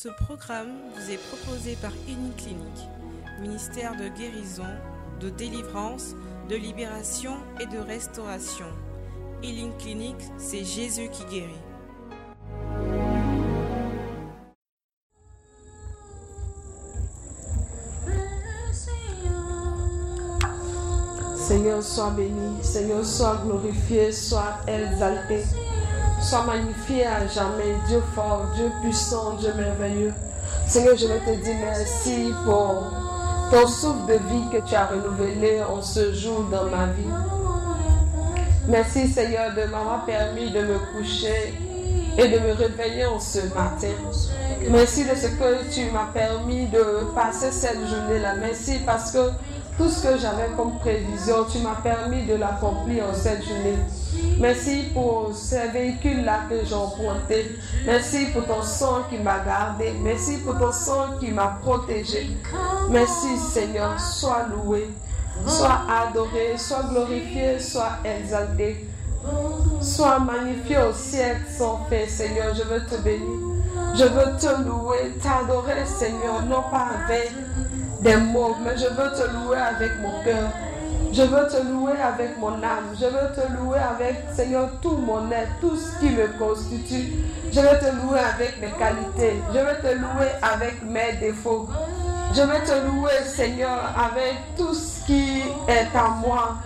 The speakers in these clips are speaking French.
Ce programme vous est proposé par Clinique, ministère de guérison, de délivrance, de libération et de restauration. Healing Clinic, c'est Jésus qui guérit. Seigneur, sois béni. Seigneur, sois glorifié, sois exalté. Sois magnifié à jamais, Dieu fort, Dieu puissant, Dieu merveilleux. Seigneur, je veux te dire merci pour ton souffle de vie que tu as renouvelé en ce jour dans ma vie. Merci Seigneur de m'avoir permis de me coucher et de me réveiller en ce matin. Merci de ce que tu m'as permis de passer cette journée-là. Merci parce que tout ce que j'avais comme prévision, tu m'as permis de l'accomplir en cette journée. Merci pour ces véhicules-là que j'ai empruntés. Merci pour ton sang qui m'a gardé. Merci pour ton sang qui m'a protégé. Merci Seigneur, sois loué, sois adoré, sois glorifié, sois exalté. Sois magnifié au ciel sans fin, Seigneur. Je veux te bénir. Je veux te louer, t'adorer, Seigneur, non pas avec des mots, mais je veux te louer avec mon cœur. Je veux te louer avec mon âme. Je veux te louer avec, Seigneur, tout mon être, tout ce qui me constitue. Je veux te louer avec mes qualités. Je veux te louer avec mes défauts. Je veux te louer, Seigneur, avec tout ce qui est à moi.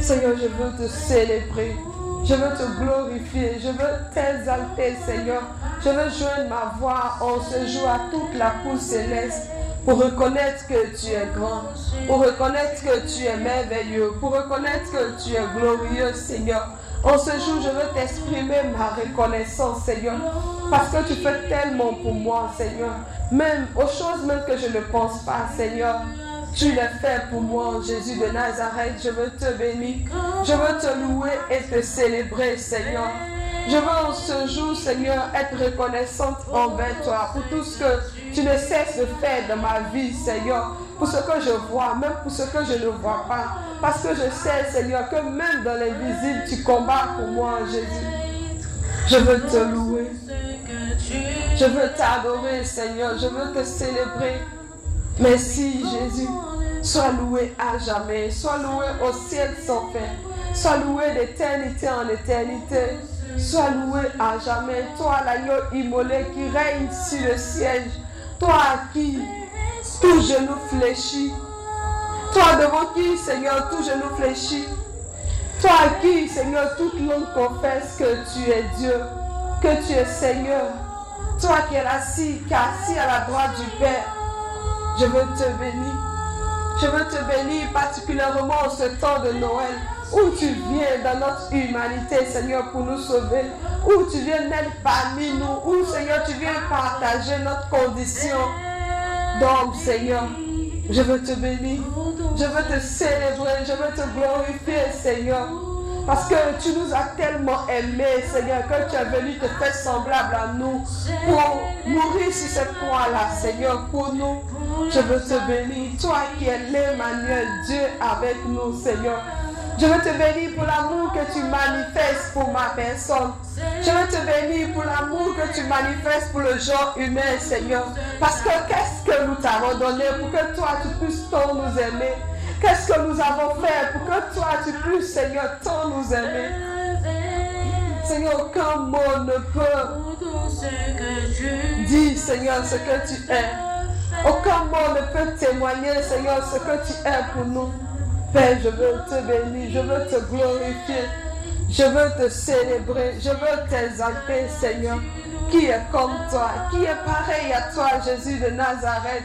Seigneur, je veux te célébrer. Je veux te glorifier. Je veux t'exalter, Seigneur. Je veux joindre ma voix en ce jour à toute la cour céleste pour reconnaître que tu es grand, pour reconnaître que tu es merveilleux, pour reconnaître que tu es glorieux, Seigneur. En ce jour, je veux t'exprimer ma reconnaissance, Seigneur, parce que tu fais tellement pour moi, Seigneur. Même aux choses même que je ne pense pas, Seigneur. Tu l'as fait pour moi, Jésus de Nazareth. Je veux te bénir. Je veux te louer et te célébrer, Seigneur. Je veux en ce jour, Seigneur, être reconnaissante envers toi pour tout ce que tu ne cesses de faire dans ma vie, Seigneur. Pour ce que je vois, même pour ce que je ne vois pas. Parce que je sais, Seigneur, que même dans l'invisible, tu combats pour moi, Jésus. Je veux te louer. Je veux t'adorer, Seigneur. Je veux te célébrer. Merci, Jésus. Sois loué à jamais. Sois loué au ciel sans fin. Sois loué d'éternité en éternité. Sois loué à jamais. Toi, l'agneau immolé qui règne sur le siège. Toi qui tout genou fléchit. Toi devant qui, Seigneur, tout genou fléchit. Toi qui, Seigneur, toute langue confesse que tu es Dieu, que tu es Seigneur. Toi qui es assis, qui es assis à la droite du Père. Je veux te bénir. Je veux te bénir particulièrement en ce temps de Noël où tu viens dans notre humanité, Seigneur, pour nous sauver, où tu viens naître parmi nous, où, Seigneur, tu viens partager notre condition d'homme, Seigneur. Je veux te bénir, je veux te célébrer, je veux te glorifier, Seigneur. Parce que tu nous as tellement aimés, Seigneur, que tu es venu te faire semblable à nous pour mourir sur cette croix-là, Seigneur, pour nous. Je veux te bénir, toi qui es l'Emmanuel, Dieu avec nous, Seigneur. Je veux te bénir pour l'amour que tu manifestes pour ma personne. Je veux te bénir pour l'amour que tu manifestes pour le genre humain, Seigneur. Parce que qu'est-ce que nous t'avons donné pour que toi tu puisses tant nous aimer? Qu'est-ce que nous avons fait pour que toi tu puisses, Seigneur, tant nous aimer? Seigneur, aucun mot ne peut dire, Seigneur, ce que tu es. Aucun mot ne peut témoigner, Seigneur, ce que tu es pour nous. Père, je veux te bénir, je veux te glorifier, je veux te célébrer, je veux t'exalter, Seigneur. Qui est comme toi, qui est pareil à toi, Jésus de Nazareth.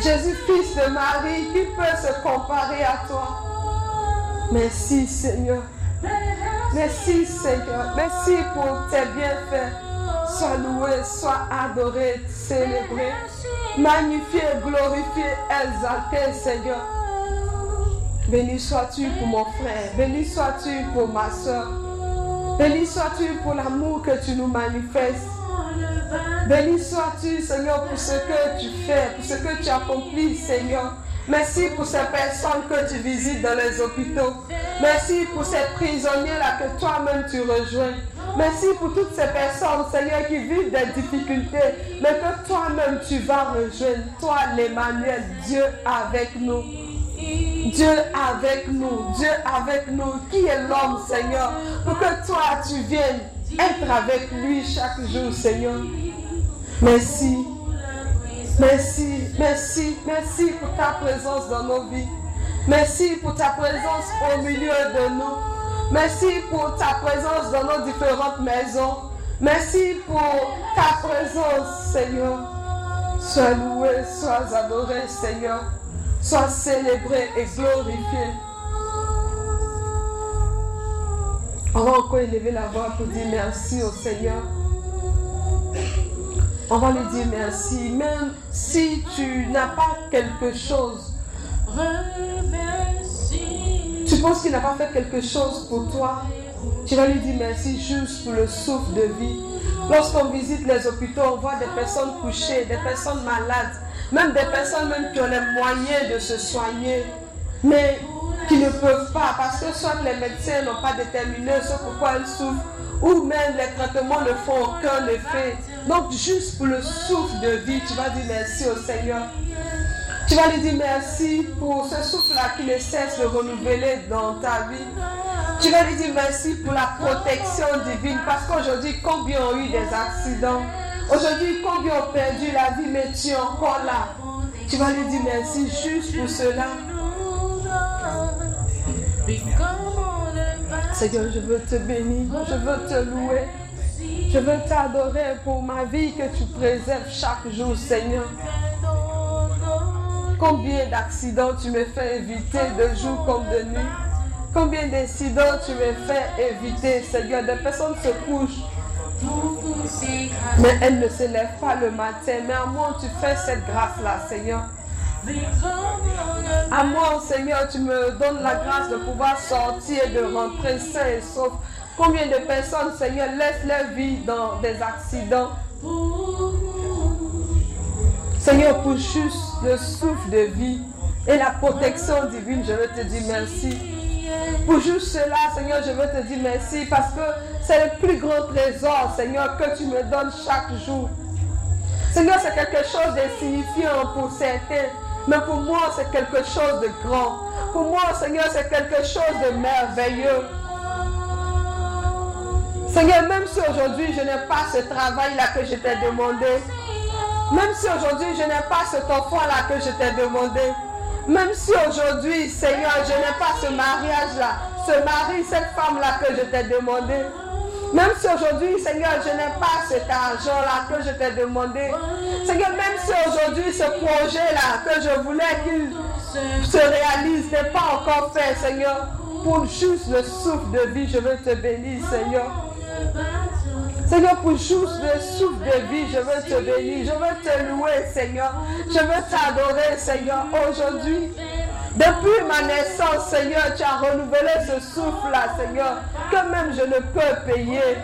Jésus, fils de Marie, qui peut se comparer à toi. Merci, Seigneur. Merci, Seigneur. Merci pour tes bienfaits. Sois loué, sois adoré, célébré, magnifié, glorifié, exalté, Seigneur. Béni sois-tu pour mon frère. Béni sois-tu pour ma soeur. Béni sois-tu pour l'amour que tu nous manifestes. Béni sois-tu, Seigneur, pour ce que tu fais, pour ce que tu accomplis, Seigneur. Merci pour ces personnes que tu visites dans les hôpitaux. Merci pour ces prisonniers-là que toi-même tu rejoins. Merci pour toutes ces personnes, Seigneur, qui vivent des difficultés, mais que toi-même tu vas rejoindre, toi l'Emmanuel, Dieu avec nous. Dieu avec nous, Dieu avec nous. Qui est l'homme, Seigneur, pour que toi tu viennes être avec lui chaque jour, Seigneur. Merci. Merci, merci, merci pour ta présence dans nos vies. Merci pour ta présence au milieu de nous. Merci pour ta présence dans nos différentes maisons. Merci pour ta présence, Seigneur. Sois loué, sois adoré, Seigneur. Sois célébré et glorifié. On va encore élever la voix pour dire merci au Seigneur. On va lui dire merci. Même si tu n'as pas quelque chose, tu penses qu'il n'a pas fait quelque chose pour toi, tu vas lui dire merci juste pour le souffle de vie. Lorsqu'on visite les hôpitaux, on voit des personnes couchées, des personnes malades, même des personnes même qui ont les moyens de se soigner, mais qui ne peuvent pas parce que soit les médecins n'ont pas déterminé ce pourquoi elles souffrent, ou même les traitements ne font aucun effet. Donc juste pour le souffle de vie, tu vas dire merci au Seigneur. Tu vas lui dire merci pour ce souffle-là qui ne cesse de renouveler dans ta vie. Tu vas lui dire merci pour la protection divine parce qu'aujourd'hui, combien ont eu des accidents Aujourd'hui, combien ont perdu la vie, mais tu es encore là. Tu vas lui dire merci juste pour cela. Seigneur, je veux te bénir, je veux te louer. Je veux t'adorer pour ma vie que tu préserves chaque jour, Seigneur. Combien d'accidents tu me fais éviter de jour comme de nuit. Combien d'incidents tu me fais éviter, Seigneur. Des personnes se couchent, mais elles ne se lèvent pas le matin. Mais à moi, tu fais cette grâce-là, Seigneur. À moi, Seigneur, tu me donnes la grâce de pouvoir sortir et de rentrer sain et sauf. Combien de personnes, Seigneur, laissent leur vie dans des accidents? Seigneur, pour juste le souffle de vie et la protection divine, je veux te dire merci. Pour juste cela, Seigneur, je veux te dire merci parce que c'est le plus grand trésor, Seigneur, que tu me donnes chaque jour. Seigneur, c'est quelque chose d'insignifiant pour certains, mais pour moi, c'est quelque chose de grand. Pour moi, Seigneur, c'est quelque chose de merveilleux. Seigneur, même si aujourd'hui je n'ai pas ce travail-là que je t'ai demandé, même si aujourd'hui je n'ai pas cet enfant-là que je t'ai demandé, même si aujourd'hui, Seigneur, je n'ai pas ce mariage-là, ce mari, cette femme-là que je t'ai demandé, même si aujourd'hui, Seigneur, je n'ai pas cet argent-là que je t'ai demandé. Seigneur, même si aujourd'hui ce projet-là que je voulais qu'il se réalise n'est pas encore fait, Seigneur, pour juste le souffle de vie, je veux te bénir, Seigneur. Seigneur, pour juste le souffle de vie, je veux te bénir, je veux te louer, Seigneur. Je veux t'adorer, Seigneur, aujourd'hui. Depuis ma naissance, Seigneur, tu as renouvelé ce souffle-là, Seigneur, que même je ne peux payer.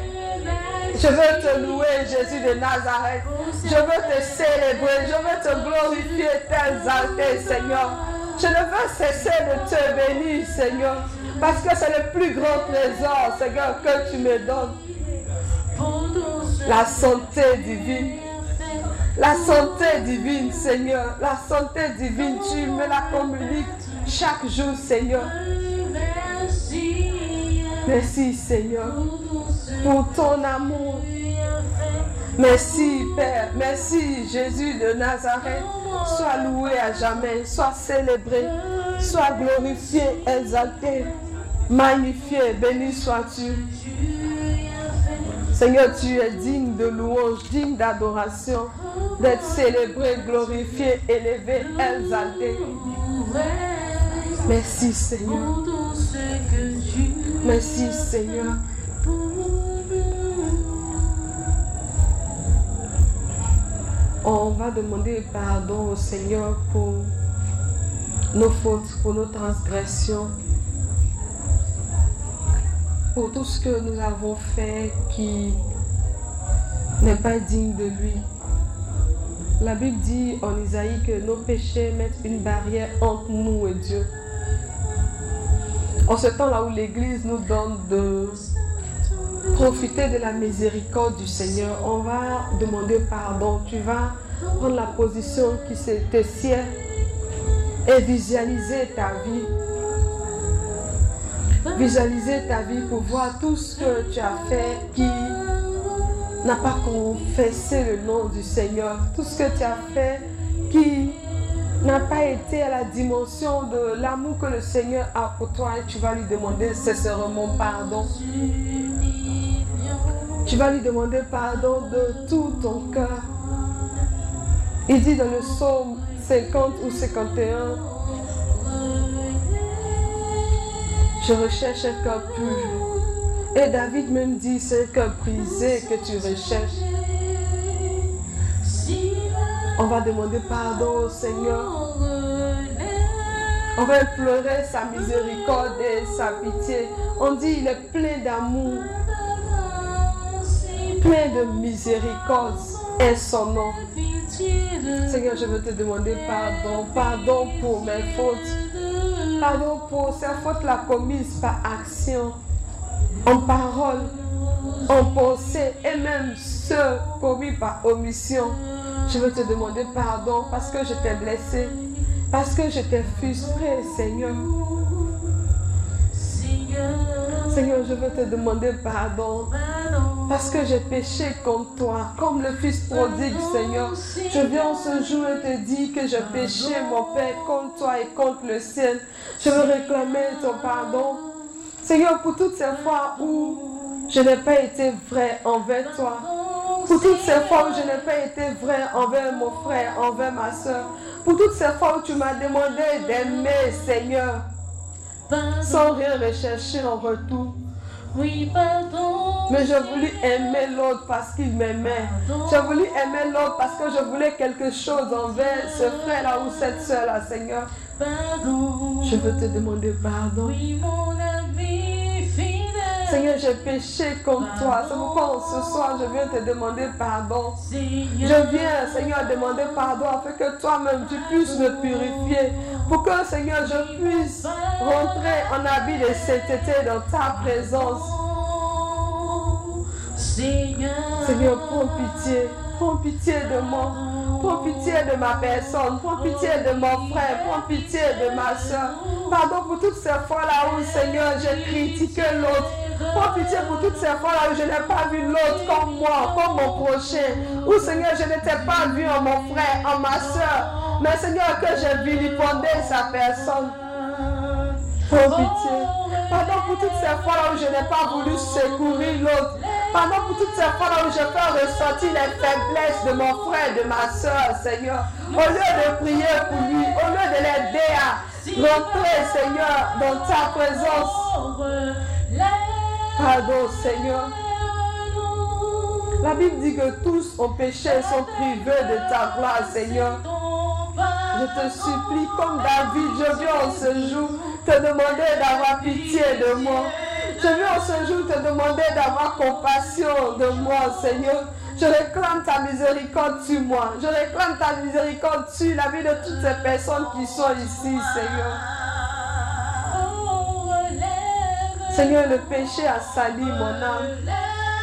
Je veux te louer, Jésus de Nazareth. Je veux te célébrer, je veux te glorifier, t'exalter, Seigneur. Je ne veux cesser de te bénir, Seigneur, parce que c'est le plus grand trésor, Seigneur, que tu me donnes. La santé divine. La santé divine, Seigneur. La santé divine, tu me la communiques chaque jour, Seigneur. Merci, Seigneur, pour ton amour. Merci, Père. Merci, Jésus de Nazareth. Sois loué à jamais. Sois célébré. Sois glorifié, exalté, magnifié. Béni sois-tu. Seigneur, tu es digne de louange, digne d'adoration, d'être célébré, glorifié, élevé, exalté. Merci Seigneur. Merci Seigneur. On va demander pardon au Seigneur pour nos fautes, pour nos transgressions, pour tout ce que nous avons fait qui n'est pas digne de lui. La Bible dit en Isaïe que nos péchés mettent une barrière entre nous et Dieu. En ce temps-là où l'Église nous donne de profiter de la miséricorde du Seigneur. On va demander pardon. Tu vas prendre la position qui te sied et visualiser ta vie. Visualiser ta vie pour voir tout ce que tu as fait qui n'a pas confessé le nom du Seigneur. Tout ce que tu as fait qui n'a pas été à la dimension de l'amour que le Seigneur a pour toi et tu vas lui demander sincèrement pardon. Tu vas lui demander pardon de tout ton cœur. Il dit dans le psaume 50 ou 51, je recherche un cœur pur. Et David même dit, c'est un cœur brisé que tu recherches. On va demander pardon au Seigneur. On va implorer sa miséricorde et sa pitié. On dit, il est plein d'amour, plein de miséricorde est son nom. Seigneur, je veux te demander pardon. Pardon pour mes fautes. Pardon pour ces fautes-là commises par action, en parole, en pensée et même ceux commis par omission. Je veux te demander pardon parce que je t'ai blessé, parce que je t'ai frustré. Seigneur, je veux te demander pardon. Parce que j'ai péché contre toi, comme le Fils prodigue, Seigneur. Je viens ce jour et te dis que j'ai péché, mon Père, contre toi et contre le ciel. Je veux réclamer ton pardon. Seigneur, pour toutes ces fois où je n'ai pas été vrai envers toi, pour toutes ces fois où je n'ai pas été vrai envers mon frère, envers ma soeur, pour toutes ces fois où tu m'as demandé d'aimer, Seigneur, sans rien rechercher en retour. Oui, pardon. Mais j'ai voulu aimer l'autre parce qu'il m'aimait. J'ai voulu aimer l'autre parce que je voulais quelque chose envers ce frère-là ou cette soeur-là, Seigneur. Pardon. Je veux te demander pardon. Oui, mon ami Seigneur, j'ai péché contre toi. C'est pourquoi ce soir, je viens te demander pardon. Je viens, Seigneur, demander pardon afin que toi-même, tu puisses me purifier. Pour que, Seigneur, je puisse rentrer en habit de sainteté dans ta présence. Seigneur, prends pitié. Prends pitié de moi. Prends pitié de ma personne. Prends pitié de mon frère. Prends pitié de ma soeur. Pardon pour toutes ces fois-là où, Seigneur, j'ai critiqué l'autre. Prends pitié pour toutes ces fois-là où je n'ai pas vu l'autre comme moi, comme mon prochain. Où, Seigneur, je n'étais pas vu en mon frère, en ma soeur. Mais, Seigneur, que j'ai vilipendé sa personne. Pitié. Pardon pour toutes ces fois-là où je n'ai pas voulu secourir l'autre. Pardon pour toutes ces fois-là où je fais ressortir les faiblesses de mon frère, de ma soeur, Seigneur. Au lieu de prier pour lui, au lieu de l'aider à rentrer, Seigneur, dans ta présence. Pardon, Seigneur. La Bible dit que tous ont péché et sont privés de ta gloire, Seigneur. Je te supplie, comme David, je viens en ce jour te demander d'avoir pitié de moi. Je viens en ce jour te demander d'avoir compassion de moi, Seigneur. Je réclame ta miséricorde sur moi. Je réclame ta miséricorde sur la vie de toutes ces personnes qui sont ici, Seigneur. Seigneur, le péché a sali mon âme.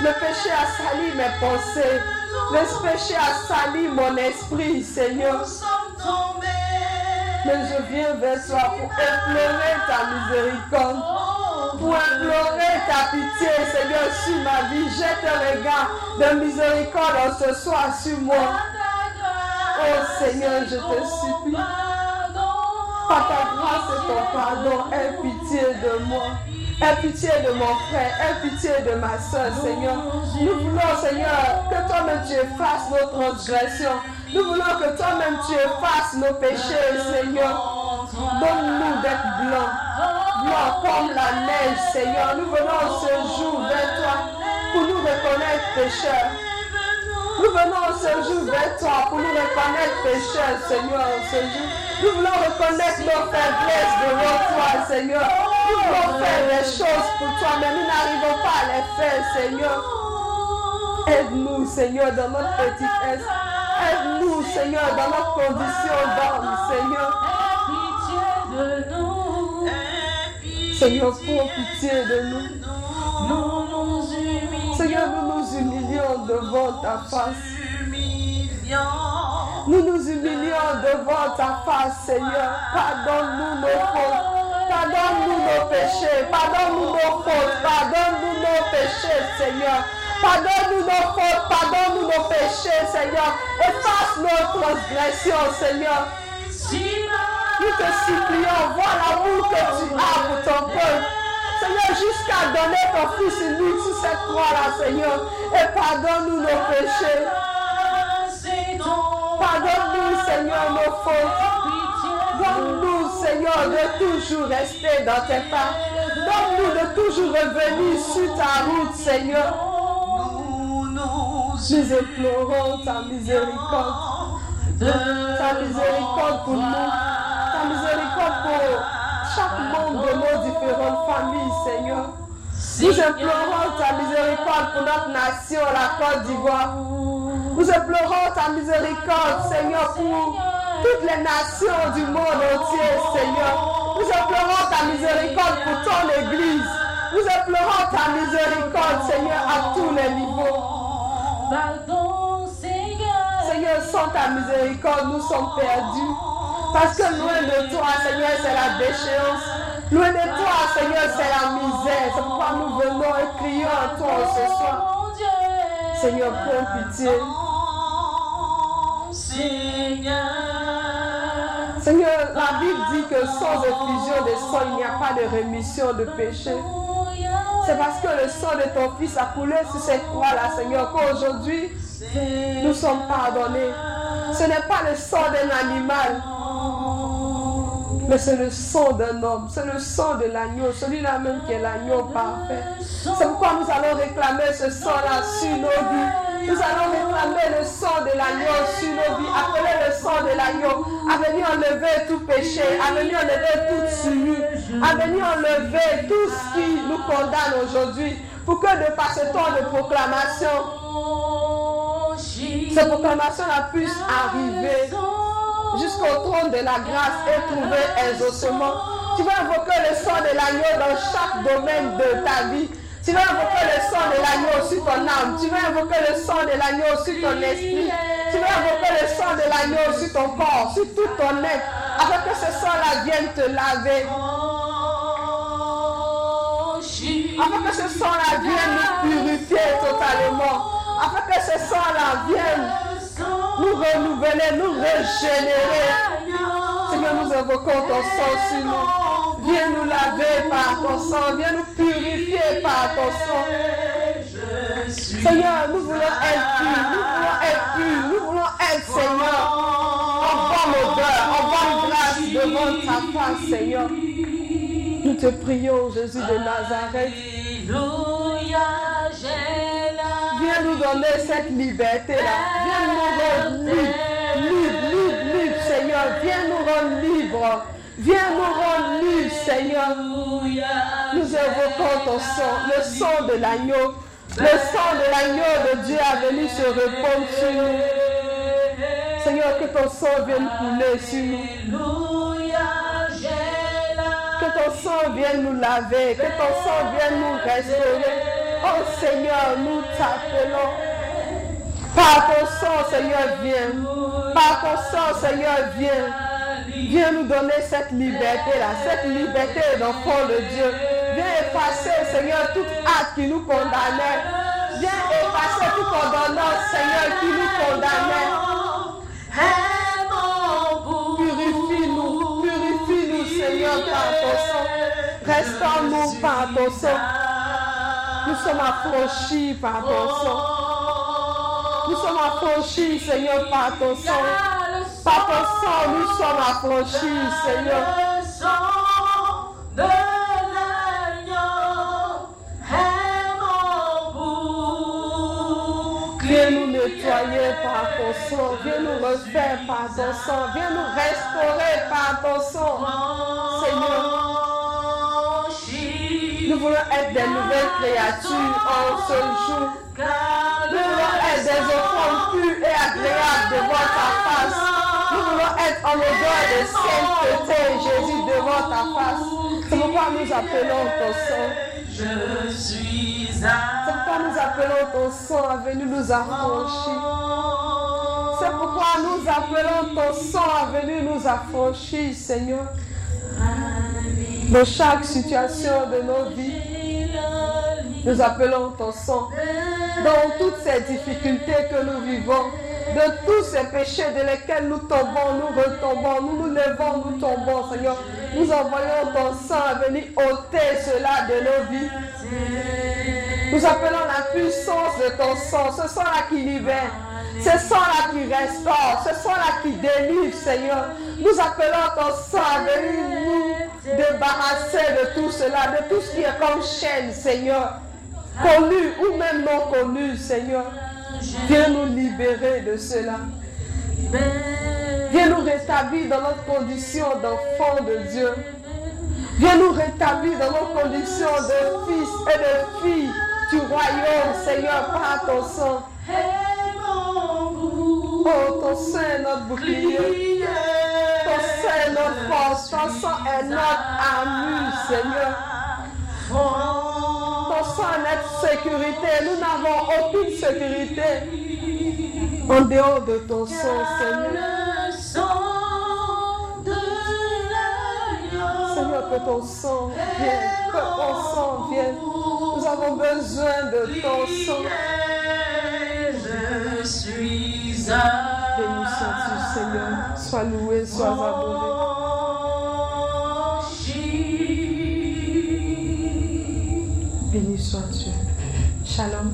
Le péché a sali mes pensées. Le péché a sali mon esprit, Seigneur. Mais je viens vers toi pour implorer ta miséricorde. Pour implorer ta pitié, Seigneur, sur ma vie. Jette un regard de miséricorde ce soir sur moi. Oh Seigneur, je te supplie. Par ta grâce et ton pardon, aie pitié de moi. Aie pitié de mon frère, aie pitié de ma soeur, Seigneur. Nous voulons, Seigneur, que toi-même tu effaces nos transgressions. Nous voulons que toi-même tu effaces nos péchés, Seigneur. Donne-nous d'être blancs, blancs comme la neige, Seigneur. Nous venons ce jour vers toi pour nous reconnaître pécheurs. Nous venons ce jour vers toi pour nous reconnaître pécheurs, Seigneur, ce jour. Nous voulons reconnaître nos faiblesses devant toi, Seigneur. Nous voulons faire les choses pour toi, mais nous n'arrivons pas à les faire, Seigneur. Aide-nous, Seigneur, dans notre petitesse. Aide-nous, Seigneur, dans notre condition d'homme, Seigneur. Seigneur, prends pitié de nous. Seigneur, nous nous humilions devant ta face. Nous nous humilions devant ta face, Seigneur. Pardonne-nous nos fautes. Pardonne-nous nos péchés. Pardonne-nous nos fautes. Pardonne-nous nos péchés, Seigneur. Pardonne-nous nos fautes. Pardonne-nous nos péchés, Seigneur. Efface nos transgressions, Seigneur. Nous te supplions, vois l'amour que tu as pour ton peuple. Seigneur, jusqu'à donner ton Fils unique sur cette croix-là, Seigneur. Et pardonne-nous nos péchés. Pardonne-nous, Seigneur, nos fautes. Donne-nous, Seigneur, de toujours rester dans tes pas. Donne-nous de toujours revenir sur ta route, Seigneur. Nous implorons ta miséricorde. Ta miséricorde pour nous. Ta miséricorde pour chaque membre de nos différentes familles, Seigneur. Nous implorons ta miséricorde pour notre nation, la Côte d'Ivoire. Nous implorons ta miséricorde, Seigneur, pour toutes les nations du monde entier, Seigneur. Nous implorons ta miséricorde pour ton Église. Nous implorons ta miséricorde, Seigneur, à tous les niveaux. Pardon, Seigneur. Seigneur, sans ta miséricorde, nous sommes perdus. Parce que loin de toi, Seigneur, c'est la déchéance. Loin de toi, Seigneur, c'est la misère. C'est pourquoi nous venons et crions à toi ce soir. Mon Dieu. Seigneur, prends pitié. Seigneur. Seigneur, la Bible dit que sans effusion de sang, il n'y a pas de rémission de péché. C'est parce que le sang de ton Fils a coulé sur cette croix-là, Seigneur, qu'aujourd'hui, nous sommes pardonnés. Ce n'est pas le sang d'un animal, mais c'est le sang d'un homme, c'est le sang de l'agneau, celui-là même qui est l'agneau parfait. C'est pourquoi nous allons réclamer ce sang-là sur nos vies. Nous allons réclamer le sang de l'agneau sur nos vies, appeler le sang de l'agneau, à venir enlever tout péché, à venir enlever toute souillure, à venir enlever tout ce qui nous condamne aujourd'hui, pour que de par ce temps de proclamation, cette proclamation-là puisse arriver jusqu'au trône de la grâce et trouver exaucement. Tu vas invoquer le sang de l'agneau dans chaque domaine de ta vie. Tu vas invoquer le sang de l'agneau sur ton âme. Tu vas invoquer le sang de l'agneau sur ton esprit. Tu vas invoquer le sang de l'agneau sur ton corps, sur tout ton être, afin que ce sang-là vienne te laver. Afin que ce sang-là vienne nous purifier totalement. Afin que ce sang-là vienne nous renouveler, nous régénérer. Seigneur, nous invoquons ton sang sur nous. Viens nous laver par ton sang. Viens nous purifier par ton sang. Seigneur, nous voulons être purs. Nous voulons être purs. Nous voulons être, Seigneur, en bonne odeur, en bonne grâce devant ta face, Seigneur. Nous te prions, Jésus de Nazareth. Viens nous donner cette liberté-là. Viens nous rendre libres, libres, libres, libres, Seigneur. Viens nous rendre libres. Viens nous rendre Seigneur. Nous invoquons ton sang, le sang de l'agneau. Le sang de l'agneau de Dieu a venu se répandre sur nous. Seigneur, que ton sang vienne couler sur nous. Que ton sang vienne nous laver. Que ton sang vienne nous restaurer. Oh Seigneur, nous t'appelons. Par ton sang, Seigneur, viens. Par ton sang, Seigneur, viens. Viens nous donner cette liberté-là, cette liberté d'enfant de Dieu. Viens effacer, Seigneur, tout acte qui nous condamnait. Viens effacer toute ordonnance, Seigneur, qui nous condamnait. Purifie-nous, purifie-nous, Seigneur, par ton sang. Restaure-nous par ton sang. Nous sommes affranchis par ton sang. Nous sommes affranchis, Seigneur, par ton sang. Par ton sang, nous sommes affranchis, Seigneur. Le sang de l'agneau est mon bouclier. Viens nous nettoyer par ton sang. Viens nous refaire par ton sang. Viens nous restaurer par ton sang. Seigneur, nous voulons être des nouvelles créatures en ce jour. Nous voulons être des enfants purs et agréables devant ta face. Nous voulons être en odeur de sainteté, Jésus, devant ta face. C'est pourquoi nous appelons ton sang. je suis C'est pourquoi nous appelons ton sang à venir nous affranchir. C'est pourquoi nous appelons ton sang à venir nous affranchir, Seigneur. Dans chaque situation de nos vies, nous appelons ton sang. Dans toutes ces difficultés que nous vivons, de tous ces péchés de lesquels nous tombons, nous retombons, nous nous levons, nous tombons, Seigneur. Nous envoyons ton sang venir ôter cela de nos vies. Nous appelons la puissance de ton sang, ce sang-là qui libère, ce sang-là qui restaure, ce sang-là qui délivre, Seigneur. Nous appelons ton sang à venir nous débarrasser de tout cela, de tout ce qui est comme chaîne, Seigneur. Connu ou même non connu, Seigneur. Viens nous libérer de cela. Viens nous rétablir dans notre condition d'enfant de Dieu. Viens nous rétablir dans nos conditions de fils et de filles du royaume, Seigneur, par ton sang. Oh, ton sang est notre bouclier. Ton sang est notre force. Ton sang est notre armure, Seigneur. Est notre sécurité. Nous n'avons aucune sécurité en dehors de ton sang, Seigneur. Seigneur, que ton sang vienne, que ton sang vienne. Nous avons besoin de ton sang. Je suis Béni sois-tu, Seigneur. Sois loué, sois adoré. Shalom.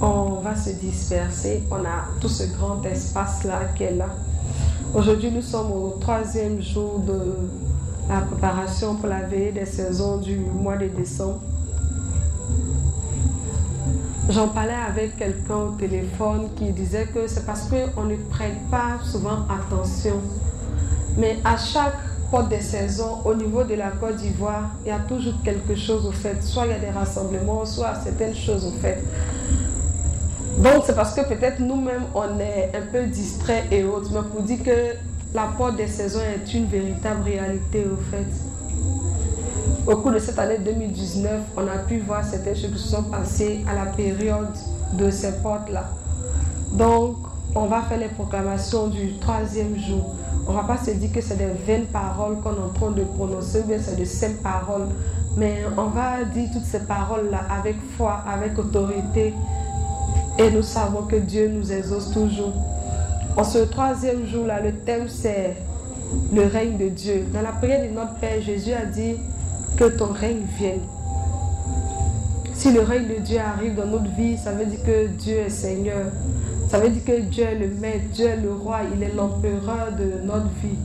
On va se disperser. On a tout ce grand espace-là qui est là. Aujourd'hui, nous sommes au troisième jour de la préparation pour la veillée des saisons du mois de décembre. J'en parlais avec quelqu'un au téléphone qui disait que c'est parce qu'on ne prête pas souvent attention. Mais à chaque des saisons, au niveau de la Côte d'Ivoire, il y a toujours quelque chose au fait. Soit il y a des rassemblements, soit certaines choses au fait. Donc c'est parce que peut-être nous-mêmes on est un peu distraits et autres, mais pour dire que la porte des saisons est une véritable réalité au fait. Au cours de cette année 2019, on a pu voir certaines choses qui se sont passées à la période de ces portes-là. Donc, on va faire les proclamations du troisième jour. On ne va pas se dire que c'est des vaines paroles qu'on est en train de prononcer, ou bien c'est de saines paroles. Mais on va dire toutes ces paroles-là avec foi, avec autorité. Et nous savons que Dieu nous exauce toujours. En ce troisième jour-là, le thème c'est le règne de Dieu. Dans la prière de notre Père, Jésus a dit que ton règne vienne. Si le règne de Dieu arrive dans notre vie, ça veut dire que Dieu est Seigneur. Ça veut dire que Dieu est le maître, Dieu est le roi, il est l'empereur de notre vie.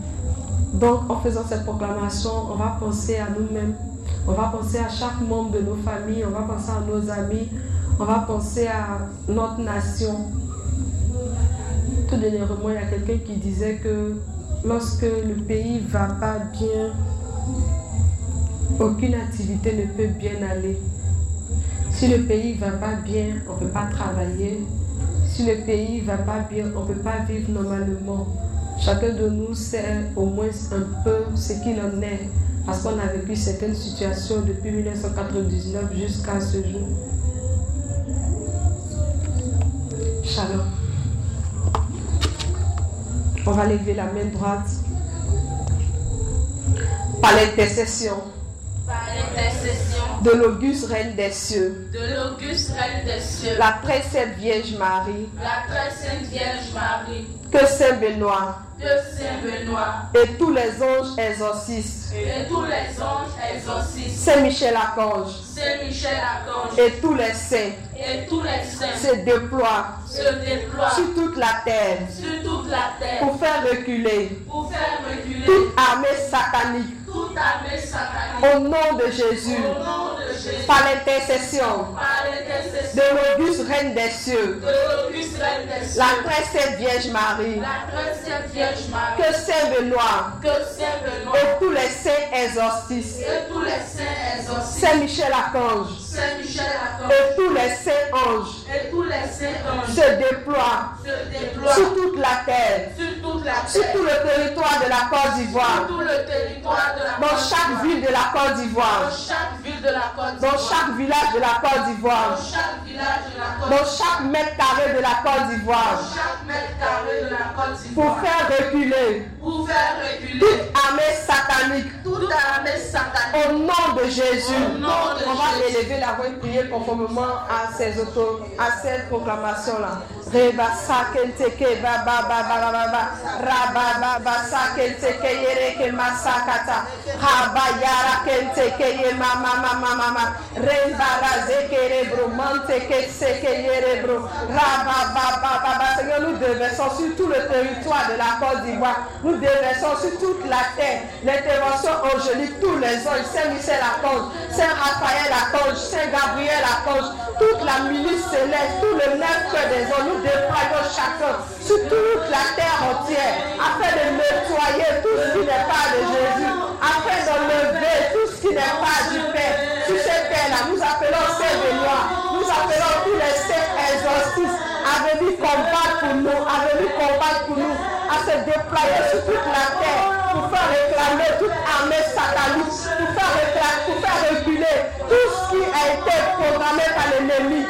Donc en faisant cette proclamation, on va penser à nous-mêmes, on va penser à chaque membre de nos familles, on va penser à nos amis, on va penser à notre nation. Tout dernièrement, il y a quelqu'un qui disait que lorsque le pays va pas bien, aucune activité ne peut bien aller. Si le pays va pas bien, on ne peut pas travailler. Si le pays va pas bien, on ne peut pas vivre normalement. Chacun de nous sait au moins un peu ce qu'il en est, parce qu'on a vécu certaines situations depuis 1999 jusqu'à ce jour. Shalom. On va lever la main droite par l'intercession par l'intercession de l'auguste Reine des cieux, de l'auguste Reine des cieux, la très sainte Vierge Marie, la très sainte Vierge Marie, que Saint Benoît. Que Saint Benoît. Et tous les anges exorcistes, et tous les anges exorcistes, Saint Michel Archange. Saint Michel Archange. Et tous les saints. Et tous les saints. Se déploient. Se déploient. Sur toute la terre. Sur toute la terre. Pour faire reculer. Pour faire reculer. Toute armée satanique toute armée satanique au nom de Jésus, par l'intercession. De l'auguste Reine des cieux, la très sainte Vierge Marie, que Saint Benoît. Que Saint Benoît. Et tous les saints exorcistes, et tous les saints exorcistes, Saint Michel Archange Saint Michel Archange et tous les saints anges et tous les saints anges se déploient se déploient sur toute la terre, sur toute la sur terre, tout le territoire de la Côte sur d'Ivoire, tout le territoire de la dans Côte chaque d'Ivoire, ville de la Côte dans d'Ivoire, chaque ville de la Côte dans d'Ivoire, chaque village de la Côte d'Ivoire, dans chaque dans mètre carré de la Côte d'Ivoire, pour faire reculer pour faire reculer toute armée satanique toute armée satanique au nom de Jésus. Nom de On va Jésus. élever la voix et prier conformément à ces auto, à cette proclamation-là. Reba sa kente ke ba ba ba ba ba ba ba. Ra ba ba ba sa kente ke yere ke ma sa kata. Ha ba yara kente ke ye ma ma ma ma ma ma. Remba ra ze ke re bro mante ke se ke yere bro. Ra ba ba ba ba ba. Seigneur, nous déversons sur tout le territoire de la Côte d'Ivoire. Nous déversons sur toute la terre l'intervention angélique, tous les anges, Saint-Michel Archange, Saint-Raphaël Archange, Saint-Gabriel Archange, toute la milice céleste, tout le neuf des anges, nous déployons chacun sur toute la terre entière afin de nettoyer tout ce qui n'est pas de Jésus, afin d'enlever tout ce qui n'est pas du Père. Sur cette terre-là, nous appelons Saint Benoît, nous appelons tous les saints exorcistes à venir combattre pour nous, à venir combattre pour nous, à se déployer sur toute la terre pour faire réclamer toute armée satanique, pour faire, réclamer, pour faire reculer tout ce qui a été programmé par l'ennemi.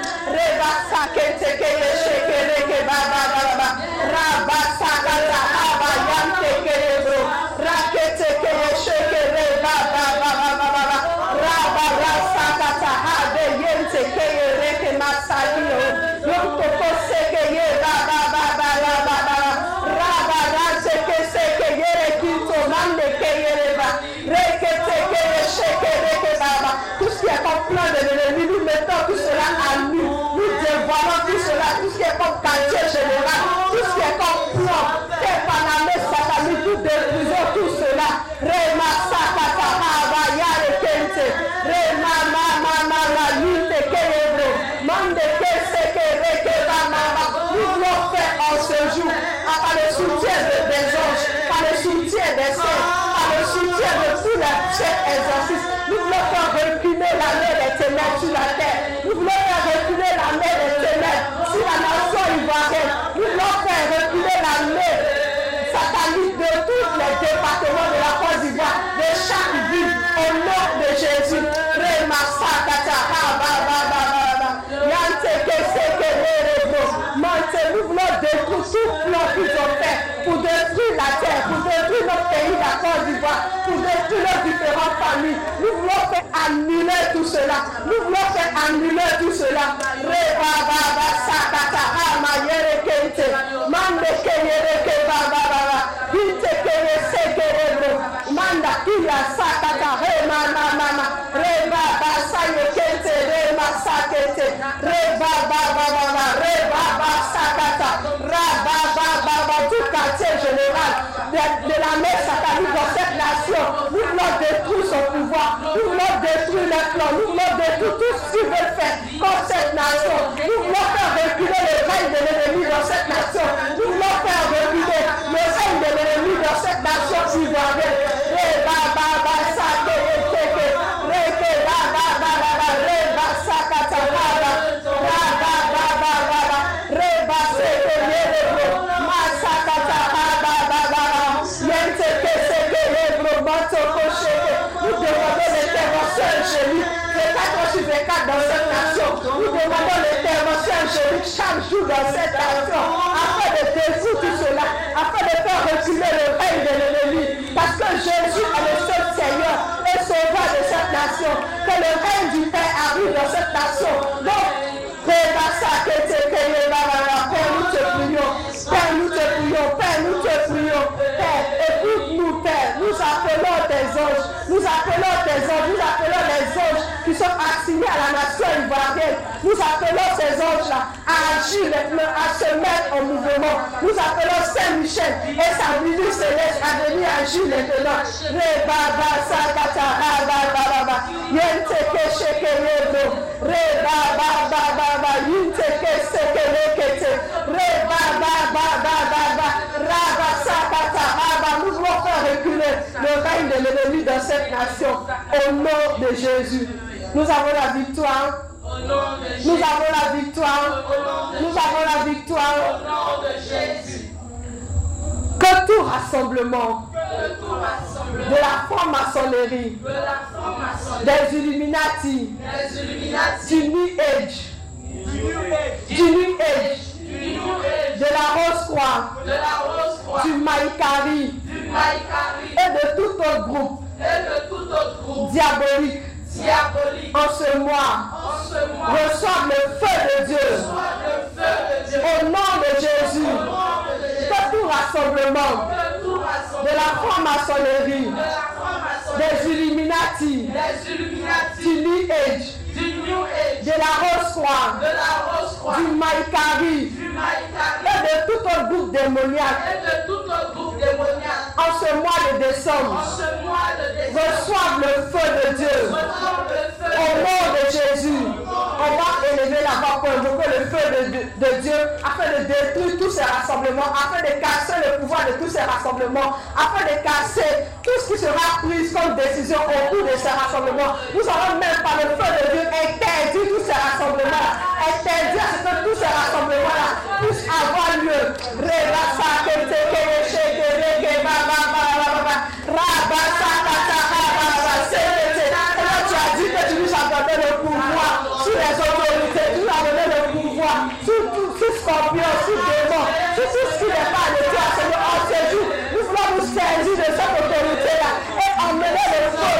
Plan de l'ennemi, nous mettons tout cela à nu. Nous dévoilons tout cela, tout ce qui est comme quartier général, tout ce qui est comme plan, fait par l'armée satanique, nous détruisons tout cela. Rema sakata haba yare kente. Rema ma ma ma ma yute keyebro. Mande ke seke reke ba ma ma. Nous voulons faire en ce jour, par le soutien de- des anges, par le soutien des saints, par le soutien de tous les chefs exorcistes. Nous voulons faire ténèbres sur la terre. Nous voulons faire reculer la main des ténèbres sur la nation ivoirienne. Nous voulons faire reculer la main satanique de tous les départements de pour détruire la terre, pour détruire notre pays, la Côte d'Ivoire, pour détruire nos différentes familles. Nous voulons faire annuler tout cela. Nous voulons faire annuler tout cela. Ba sakata Reba ba ba ba ba. Reba ba sakata. Ra ba ba ba. Tout quartier général de, la mère satanique dans cette nation. Nous voulons détruire son pouvoir. Nous voulons détruire les plans. Nous voulons détruire tout ce qu'ils veulent faire contre cette nation. Nous voulons faire reculer le règne de l'ennemi dans cette nation. Nous voulons faire reculer le règne de l'ennemi dans cette nation ivoirienne. Demandons l'intervention angélique chaque jour dans cette nation. Afin de détruire tout cela. Afin de faire reculer le règne de l'ennemi. Parce que Jésus est le seul Seigneur et sauveur de cette nation. Que le règne du Père arrive dans cette nation. Donc. Père, nous te prions. Père, nous te prions. Sont assignés à la nation ivoirienne. Nous appelons ces anges-là à agir maintenant, à se mettre en mouvement. Nous appelons Saint-Michel et sa milice céleste à venir agir maintenant. Reba ba sa kata ha ba ba ba ba. Yente ke sheke yebro. Reba ba ba ba ba. Yinte ke seke lekete. Reba ba ba ba ba ba. Raba sa kata ha ba. Nous voulons faire reculer le règne de l'ennemi dans cette nation. Au nom de Jésus. Nous avons la victoire. Nous avons la victoire. Nous avons la victoire. Que tout rassemblement de la franc-maçonnerie, des Illuminati, du New Age, du New Age, de la Rose-Croix, du Maïkari et de tout autre groupe diabolique diabolique. En ce mois reçoivent le feu de Dieu. au nom de Jésus. Que tout rassemblement. De la franc-maçonnerie, des Illuminati, du New Age, de la la Rose-Croix, du Maïkari. Du Maïkari. Et de tout autre groupe démoniaque démoniaque. en ce mois de décembre reçoivent le feu de Dieu. Au nom de Jésus, on va élever la voix pour invoquer le feu de, Dieu afin de détruire tous ces rassemblements, afin de casser le pouvoir de tous ces rassemblements, afin de casser tout ce qui sera pris comme décision au cours de ces rassemblements. Nous allons même par le feu de Dieu interdire tous ces rassemblements, interdire à ce que tous ces rassemblements-là puissent avoir lieu. Tu as dit que tu nous le sur tout, sur scorpion, sur démon, sur tout ce qui n'est pas de toi, Seigneur. En ce jour, nous voulons nous saisir de cette autorité-là et emmener le feu,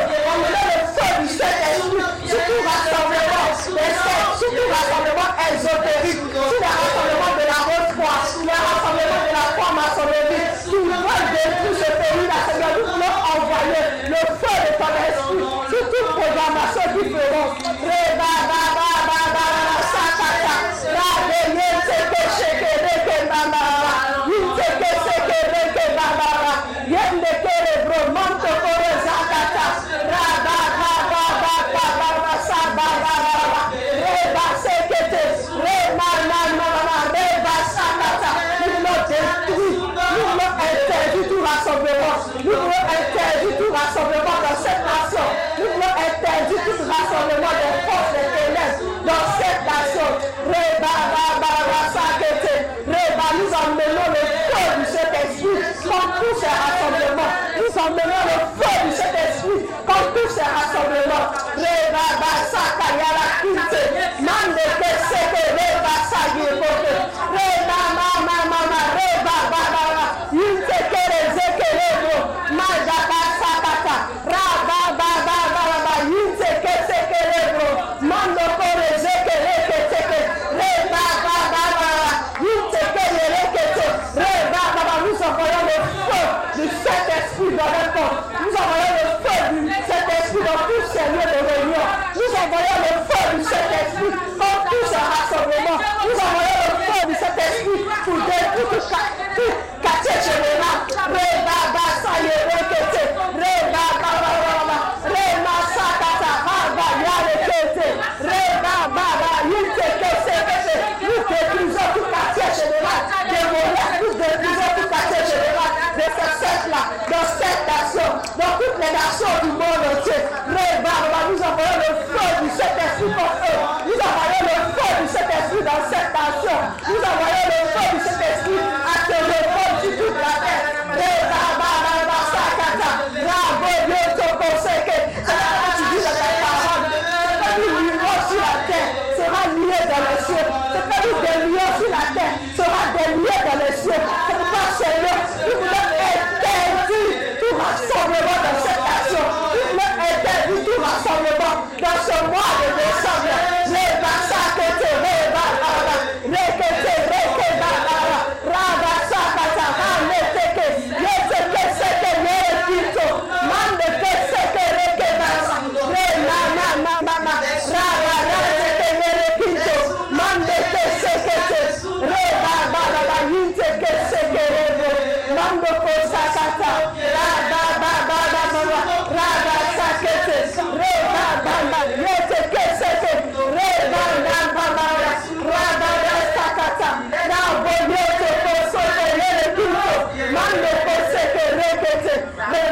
rassemblement. Nous voulons interdire tout rassemblement dans cette nation. Nous voulons interdire tout rassemblement des forces des ténèbres dans cette nation. Ba, ba, ya, re, ke, te. Re, ba, ba, ba, yin, te, ke, se, ke, te. Nous détruisons tout quartier général. Démoniaque, dans cette nation, dans toutes les nations du monde entier. Re, ba, ba, ba, nous envoyons le feu du Saint-Esprit. Nous envoyons le feu du Saint-Esprit dans cette nation. Nous envoyons le feu du Saint-Esprit à te répondre sur toute la terre.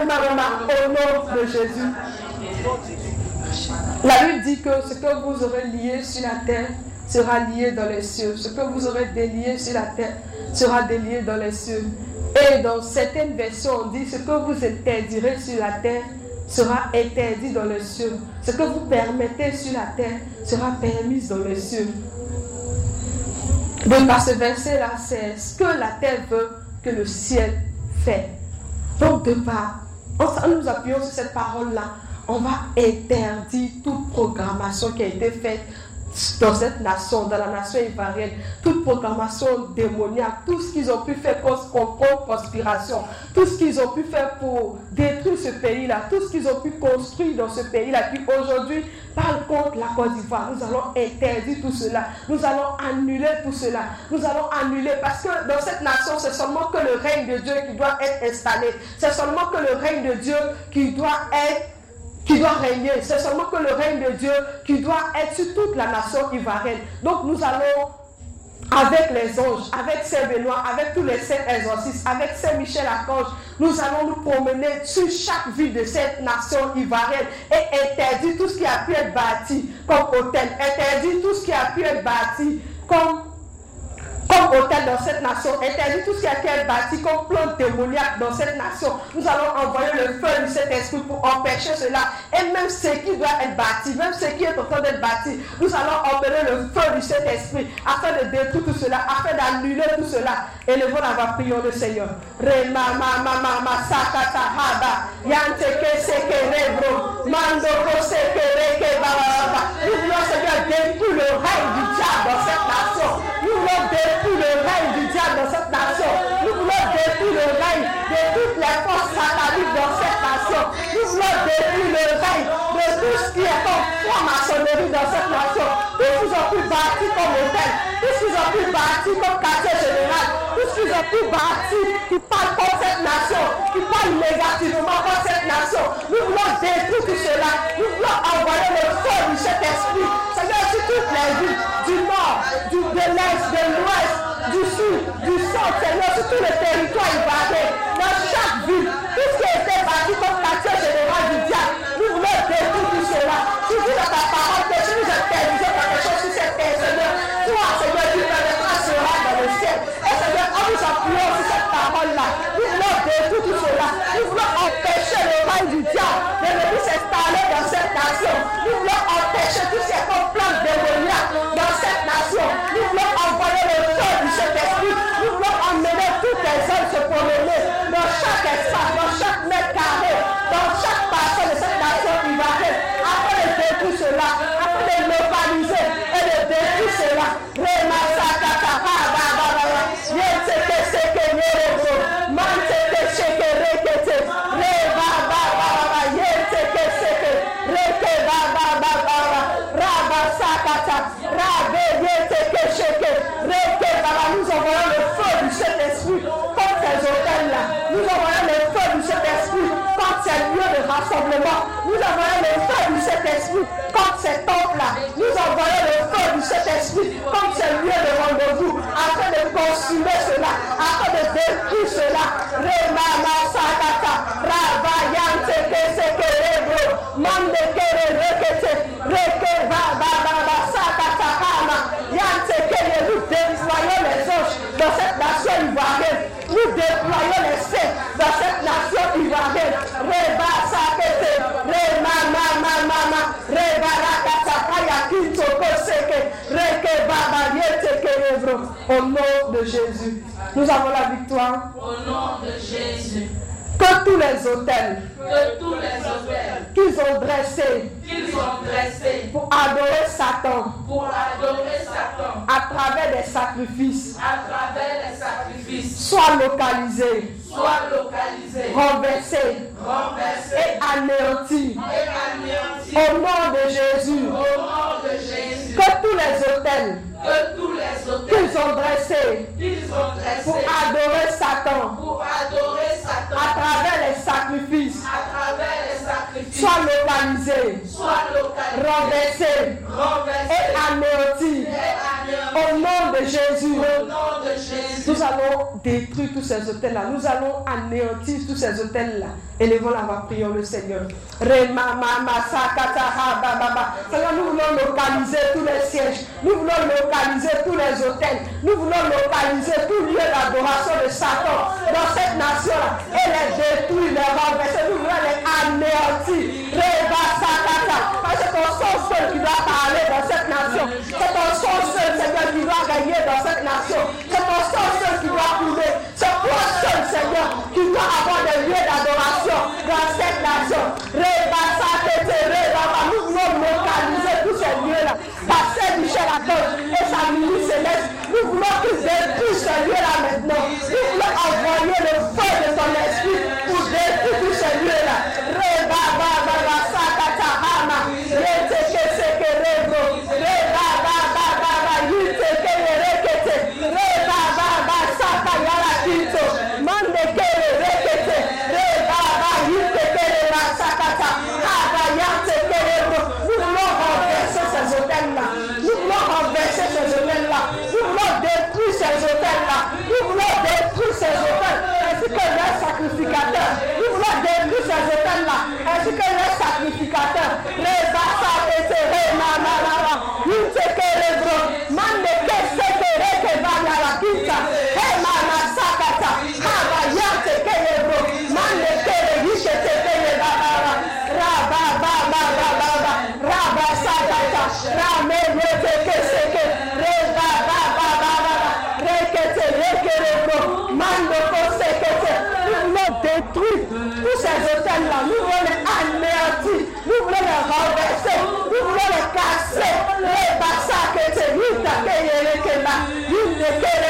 Ma, au nom de Jésus. La Bible dit que ce que vous aurez lié sur la terre sera lié dans les cieux. Ce que vous aurez délié sur la terre sera délié dans les cieux. Et dans certaines versions, on dit ce que vous interdirez sur la terre sera interdit dans les cieux. Ce que vous permettez sur la terre sera permis dans les cieux. Donc, par ce verset-là, c'est ce que la terre veut que le ciel fait. Donc, de part, en nous appuyons sur cette parole-là, on va interdire toute programmation qui a été faite dans cette nation, dans la nation ivoirienne, toute programmation démoniaque, tout ce qu'ils ont pu faire complot, conspiration, tout ce qu'ils ont pu faire pour détruire ce pays-là, tout ce qu'ils ont pu construire dans ce pays-là, qui aujourd'hui parle contre la Côte d'Ivoire. Nous allons interdire tout cela. Nous allons annuler tout cela. Nous allons annuler parce que dans cette nation, c'est seulement que le règne de Dieu qui doit être installé. C'est seulement que le règne de Dieu qui doit être qui doit régner. C'est seulement que le règne de Dieu qui doit être sur toute la nation ivoirienne. Donc nous allons, avec les anges, avec Saint Benoît, avec tous les saints exorcistes, avec Saint Michel Archange, nous allons nous promener sur chaque ville de cette nation ivoirienne et interdire tout ce qui a pu être bâti comme hôtel, interdire tout ce qui a pu être bâti comme comme dans cette nation, interdit tout ce qui été bâti comme plan démoniaque dans cette nation. Nous allons envoyer le feu de cet esprit pour empêcher cela. Et même ce qui doit être bâti, même ce qui est en train d'être bâti, nous allons envoyer le feu de cet esprit afin de détruire tout cela, afin d'annuler tout cela. Élevons la voix, prions le Seigneur. Rema mama mama sakata haba yanteke seke rebro mando seke reke baba Nous voulons Seigneur détruire le règne du diable Nous voulons détruire le règne de toutes les forces sataniques dans cette nation. Nous voulons détruire le règne de tout ce qui est comme franc-maçonnerie dans cette nation. Tout ce qu'ils ont pu bâtir comme hôtel, tout ce pu bâtir comme quartier général, tout ce qu'ils ont qui parle contre cette nation, qui parle négativement contre cette nation. Nous voulons détruire tout cela. Nous voulons envoyer le feu du Saint-Esprit. Seigneur, sur toutes les villes du nord, du, de l'est, de l'ouest, du sud, du centre, Seigneur, sur tout le territoire ivoirien, dans chaque ville, tout ce qui été bâti comme quartier général du diable, nous voulons détruire tout cela. Tu dis dans ta parole que si nous interdisons quelque chose sur cette terre, Seigneur, toi, Seigneur, tu permettras sera dans le ciel. Et Seigneur, en nous appuyant sur cette parole-là, nous voulons détruire tout cela. Nous voulons empêcher le règne du diable de venir s'installer dans cette nation. Nous voulons empêcher tout ce qui est Nous voulons envoyer le feu du Saint-Esprit. Nous voulons emmener toutes les hommes se promener dans chaque espace, dans chaque ba. Nous envoyons le feu du Saint-Esprit contre ces hôtels-là. Nous envoyons le feu du Saint-Esprit contre ces lieux de rassemblement. Nous envoyons le feu du Saint-Esprit contre ces temples-là. Nous envoyons le feu du Saint-Esprit contre ces lieux de rendez-vous afin de consumer cela, afin de détruire cela. Remama sakata, rabayante que se dans cette nation ivoirienne. Nous déployons les saints dans cette nation ivoirienne. Reba sakete, rema ma ma ma ma, reba rakata kaya kinto koseke, reke baba yete. Au nom de Jésus, nous avons la victoire. Au nom de Jésus, Que tous les hôtels que tous les hôtels qu'ils ont dressés qu'ils ont dressés pour adorer Satan pour adorer Satan à travers des sacrifices à travers les sacrifices soient localisés, renversés renversés et anéantis. et anéantis Au nom de Jésus, au nom de Jésus. que tous les hôtels Que tous les hôtels qu'ils ont dressés qu'ils ont dressés soient localisés, renversés renversés et Au nom de Jésus, Au nom de Jésus. Nous allons détruire tous ces hôtels-là. Nous allons anéantir tous ces hôtels-là. Élevons la voix, prions le Seigneur. Seigneur, nous voulons localiser tous les sièges. Nous voulons localiser tous les hôtels. Nous voulons localiser tout lieu d'adoration de Satan dans cette nation-là. Et les détruire, les renverser. Nous voulons les anéantir. Sakata. Ton son seul qui doit parler dans cette nation. C'est ton son seul, Seigneur, qui doit gagner dans cette nation. C'est ton son seul qui doit couler. C'est toi seul, Seigneur, qui doit avoir des lieux d'adoration dans cette nation. Reba, sakete, reba, ba. Nous voulons localiser tous ces lieux-là. Pasteur Michel Attends et sa milice céleste. Nous voulons qu'ils détruisent ces lieux-là maintenant. Nous voulons envoyer le feu de ton esprit sacrificateurs. Nous voulons détruire ces hôtels-là ainsi que leurs sacrificateurs. Reba, yere ke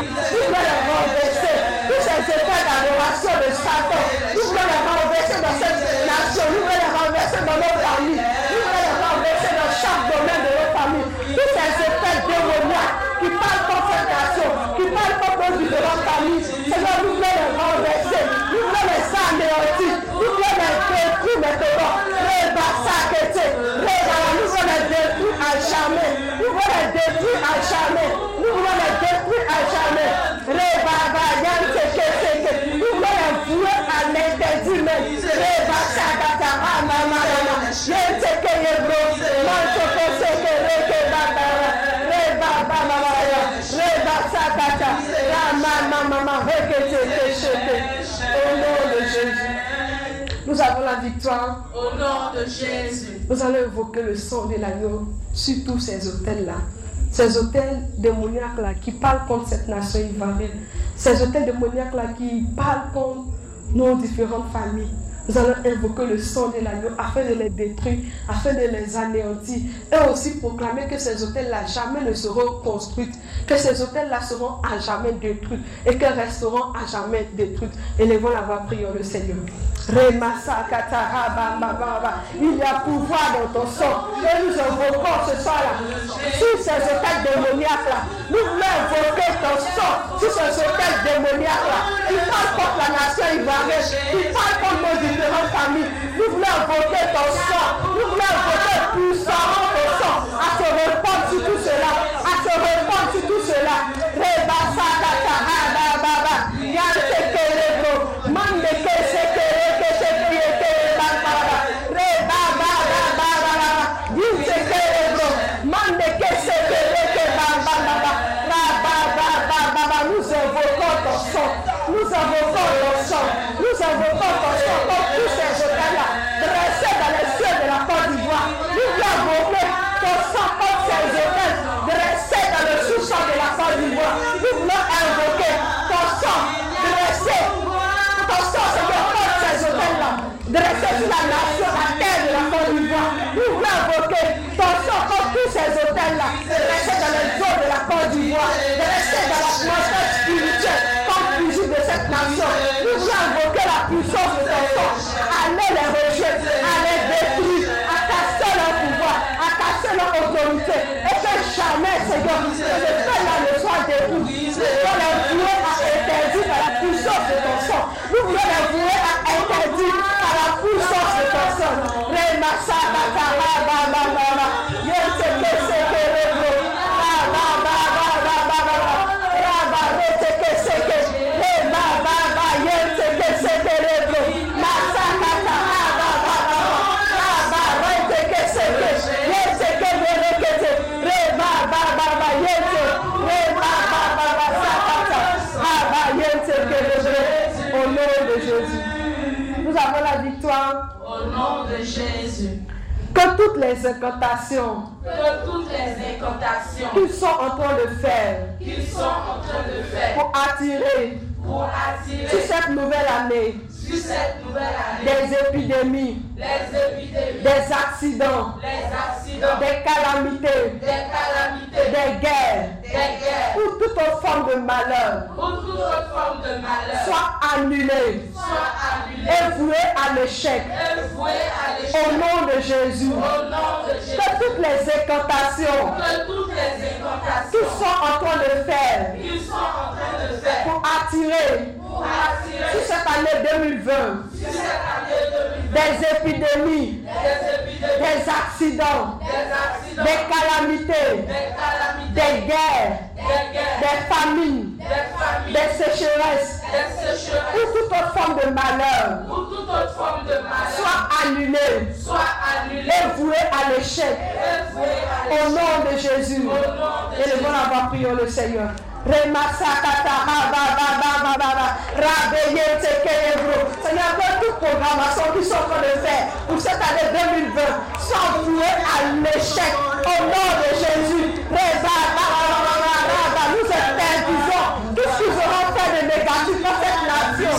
nous voulons les renverser. Tous ces hôtels d'adoration de Satan, nous voulons renverser dans cette nation. Nous voulons les renverser dans nos familles. Nous voulons les renverser dans chaque domaine de nos familles. Tous ces hôtels démoniaques qui parlent contre cette nation, qui parlent contre nos différentes familles. Seigneur, nous voulons les renverser. Nous voulons les anéantir. Nous voulons les détruire maintenant. Les. Les nous voulons les détruire à jamais. Nous voulons les détruire à jamais. Nous voulons les détruire à jamais. Nous avons la victoire. Au nom de Jésus. Nous allons évoquer le sang de l'agneau sur tous ces hôtels-là. Ces hôtels démoniaques-là qui parlent contre cette nation ivoirienne. Ces hôtels démoniaques-là qui parlent contre nos différentes familles. Nous allons invoquer le sang de l'agneau afin de les détruire, afin de les anéantir. Et aussi proclamer que ces hôtels-là jamais ne seront construits, que ces hôtels-là seront à jamais détruits et qu'elles resteront à jamais détruites. Élevons la voix, prions le Seigneur. Il y a pouvoir dans ton sang. Et nous invoquons ce soir-là sur ces hôtels démoniaques-là. Nous voulons invoquer ton sang sur ces hôtels démoniaques-là qui parlent contre la nation ivoirienne, qui parlent contre nos différentes familles. Nous voulons invoquer ton sang. Nous voulons invoquer puissamment ton sang à répandre que ton sang tous ces hôtels-là, rester dans les eaux de la Côte d'Ivoire, rester dans l'atmosphère spirituelle, comme fusil de cette nation. Nous voulons invoquer la puissance de ton sang, aller les rejeter, à les détruire, à casser leur pouvoir, à casser leur autorité, et que jamais, Seigneur, que le peuple ne soit détruit. Avons la victoire. Au nom de Jésus. Que toutes les incantations Que toutes les incantations qu'ils sont en train de faire qu'ils sont en train de faire pour attirer pour sur attirer cette nouvelle année sur cette nouvelle année. Des épidémies, les épidémies, des accidents, les accidents, des calamités, des calamités, des guerres. Des guerres. Ou toute autre forme de malheur. Ou toute autre forme de malheur. Soient annulées soit annulée et vouées à l'échec. Et vouée à au l'échec. nom de Jésus. Au nom de Jésus. Que toutes les incantations Que toutes les incantations qu'ils sont en train de faire qu'ils sont en train de faire pour attirer pour attirer sur cette année 2020 sur cette année 2020 des épidémies, des accidents, des calamités, des guerres, des famines, des sécheresses ou toute autre forme de malheur soit annulée et vouée à l'échec et au nom de Jésus. De Élevons la voix, prions le Seigneur. Seigneur, que toute programmation qu'ils sont en train de faire pour cette année 2020 soit vouée à l'échec au nom de Jésus. Nous interdisons tout ce qu'ils auront fait de négatif dans cette nation.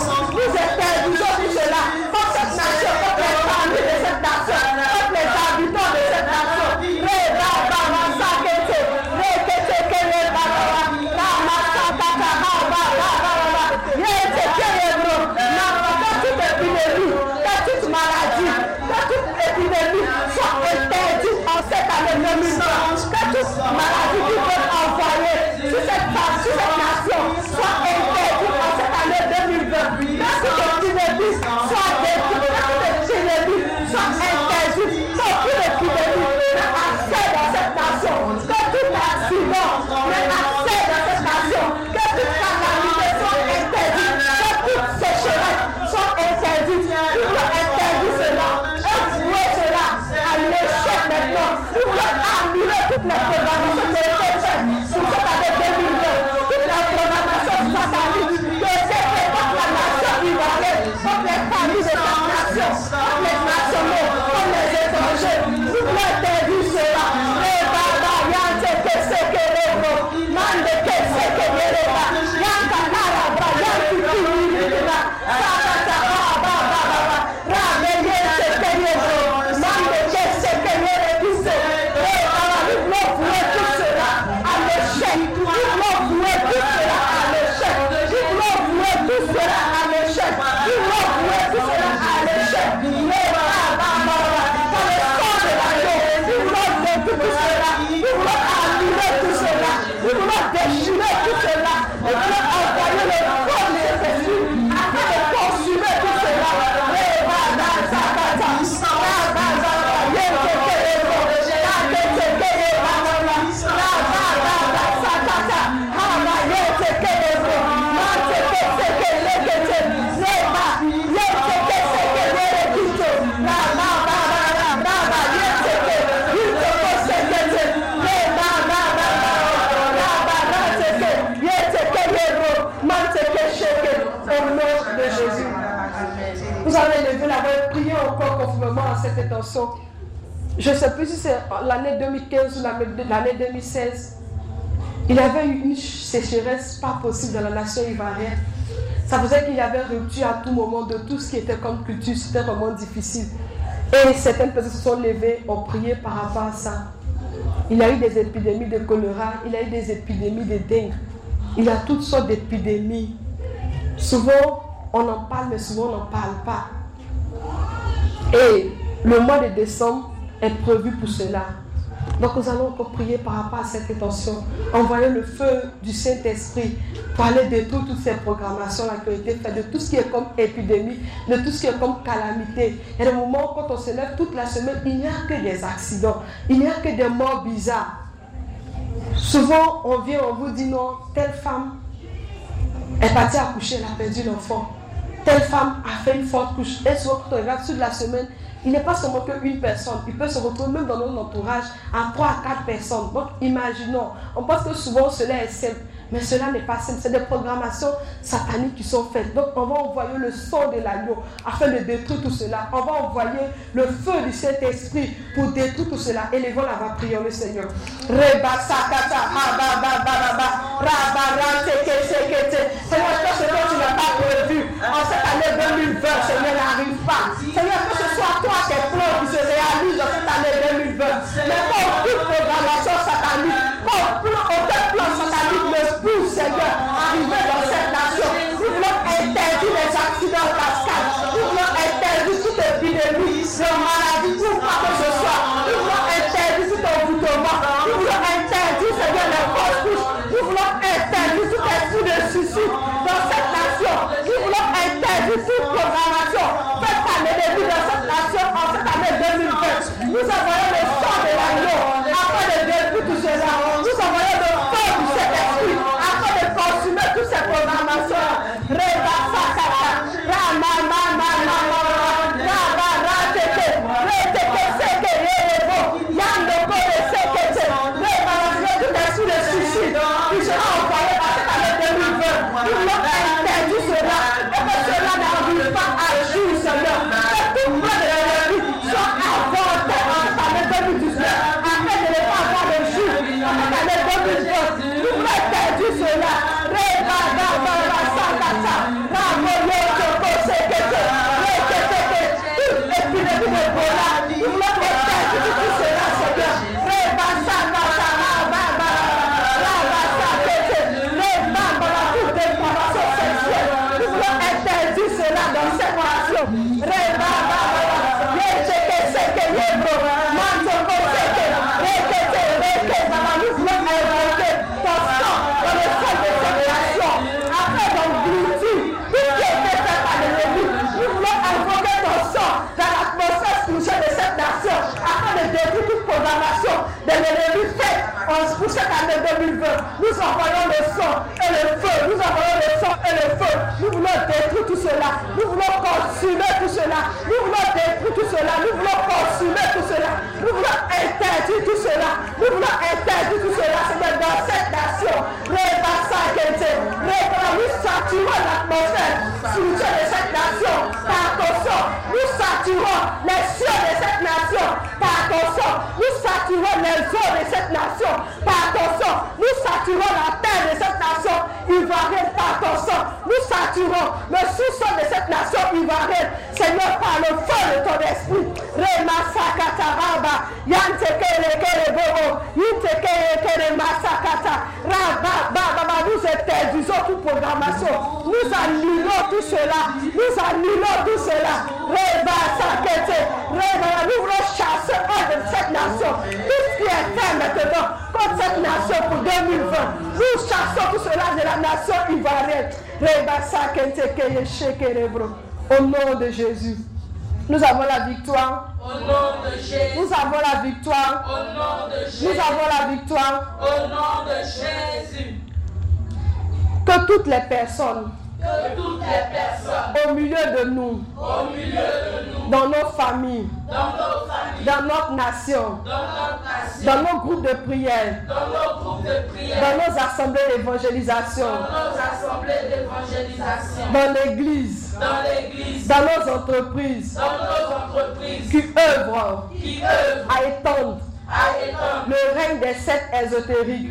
Je ne sais plus si c'est l'année 2015 ou l'année l'année 2016. Il avait eu une sécheresse pas possible dans la nation ivoirienne. Ça faisait qu'il y avait rupture à tout moment de tout ce qui était comme culture. C'était vraiment difficile. Et certaines personnes se sont levées, ont prié par rapport à ça. Il y a eu des épidémies de choléra, il a eu des épidémies de dengue. Il a toutes sortes d'épidémies. Souvent, on en parle, mais souvent on n'en parle pas. Et le mois de décembre est prévu pour cela. Donc nous allons encore prier par rapport à cette intention. Envoyer le feu du Saint-Esprit pour aller détruire toutes ces programmations-là qui ont été faites, de tout ce qui est comme épidémie, de tout ce qui est comme calamité. Et le moment où quand on se lève toute la semaine, il n'y a que des accidents, il n'y a que des morts bizarres. Souvent, on vient, on vous dit non, telle femme est partie accoucher, elle a perdu l'enfant. Telle femme a fait une forte couche. Et souvent, quand on regarde sur la semaine, il n'est pas seulement qu'une personne. Il peut se retrouver même dans notre entourage à 3 à 4 personnes. Donc, imaginons. On pense que souvent, cela est simple. Mais cela n'est pas simple. C'est des programmations sataniques qui sont faites. Donc, on va envoyer le sang de l'agneau afin de détruire tout cela. On va envoyer le feu du Saint-Esprit pour détruire tout cela. Les la va prier le Seigneur. Seigneur, ce que tu n'as pas prévu en cette année 2020, Seigneur, n'arrive pas. Seigneur, que ce soit toi tes plans qui se réalisent dans cette année 2020. Mais pas aucune programmation satanique, de maladie, pour quoi que ce soit. Nous voulons interdire tout envoûtement. Nous voulons interdire, Seigneur, les fausses couches. Nous voulons interdire tout esprit de suicide dans cette nation. Nous voulons interdire toute programmation faite par l'ennemi dans cette nation en cette année 2020. Nous envoyons le sang de l'agneau afin de détruire tout cela. Nous envoyons le feu du Saint-Esprit afin de consumer toutes ces programmations. Programmation pour cette année 2020. Nous envoyons le sang et le feu. Nous envoyons le sang et le feu. Nous voulons détruire tout cela. Nous voulons consumer tout cela. Nous voulons détruire tout cela. Nous voulons consumer tout cela. Nous voulons interdire tout cela. Nous voulons interdire tout cela. C'est dans cette nation. Nous saturons l'atmosphère spirituelle de cette nation par ton sang. Nous saturons les cieux de cette nation par ton sang. Nous saturons les eaux de cette nation par ton sang. Nous saturons la terre de cette nation ivoirienne par ton sang. Nous saturons le sous-sol de cette nation ivoirienne. Seigneur, par le feu de ton esprit. Rema Sakata Raba. Yanteke Lekere Bobo. Yinteke Lekere Masakata. Raba Baba. Nous interdisons toute programmation. Nous annulons tout cela. Nous annulons tout cela. Reba Sakete. Reba. Nous voulons chasser de cette nation. Tout ce qui est fait maintenant contre cette nation pour 2020. Nous chassons tout cela de la nation ivoirienne. Au nom de Jésus. Nous avons la victoire. Au nom de Jésus. Nous avons la victoire. Au nom de Jésus. Nous avons la victoire. Au nom de Jésus. Que toutes les personnes Que toutes les personnes au milieu de nous, au milieu de nous, dans nos familles, dans nos familles, dans notre nation, dans notre nation, dans nos groupes de prière, dans nos groupes de prière, dans nos assemblées d'évangélisation, dans l'église, dans l'église, dans nos entreprises. dans nos entreprises qui œuvrent. qui œuvrent à étendre le règne des sectes ésotériques,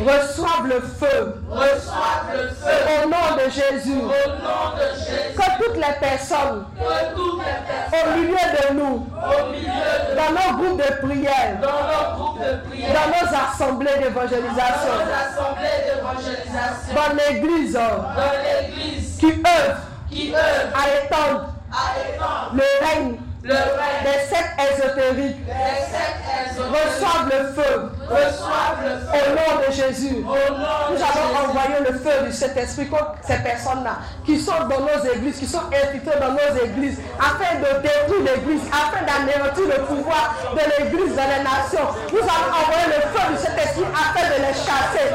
reçoivent le feu reçoivent le feu au nom de Jésus. au nom de Jésus. Que toutes les personnes que toutes les personnes au milieu de nous, au milieu de dans nos groupes de prière, dans nos groupes de prière, dans nos assemblées dans d'évangélisation, nos assemblées d'évangélisation, dans l'église dans l'église qui œuvre qui œuvre à étendre à étendre le règne le règne des sectes ésotériques des sectes ésotériques, reçoivent le feu reçoivent le au nom de Jésus. au nom de Nous avons Jésus. envoyé le feu du Saint-Esprit contre ces personnes-là qui sont dans nos églises, qui sont infiltrées dans nos églises, afin de détruire l'église, afin d'anéantir le pouvoir de l'église dans les nations. Nous avons envoyé le feu du Saint-Esprit afin de les chasser.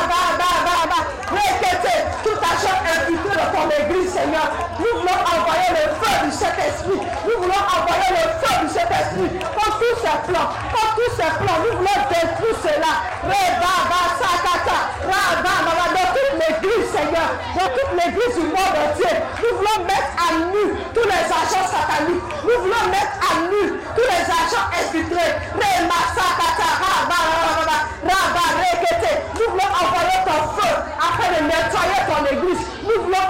dans ton église, Seigneur. Nous voulons envoyer le feu du Saint-Esprit. Nous voulons envoyer le feu du Saint-Esprit. Comme tous ces plans, comme tous ces plans, nous voulons détruire cela. Re, ba, ba, sa, ka, ta. Ra, ba, ba, ba. Dans toute l'église, Seigneur. Dans toute l'église du monde entier. Nous voulons mettre à nu tous les agents sataniques. Nous voulons mettre à nu tous les agents infiltrés. Re, ma, sa, ka, ta. Ra, ba, ba, ba, ba, ba. Ra, ba, re, ke, te. Nous voulons envoyer ton feu afin de nettoyer ton église.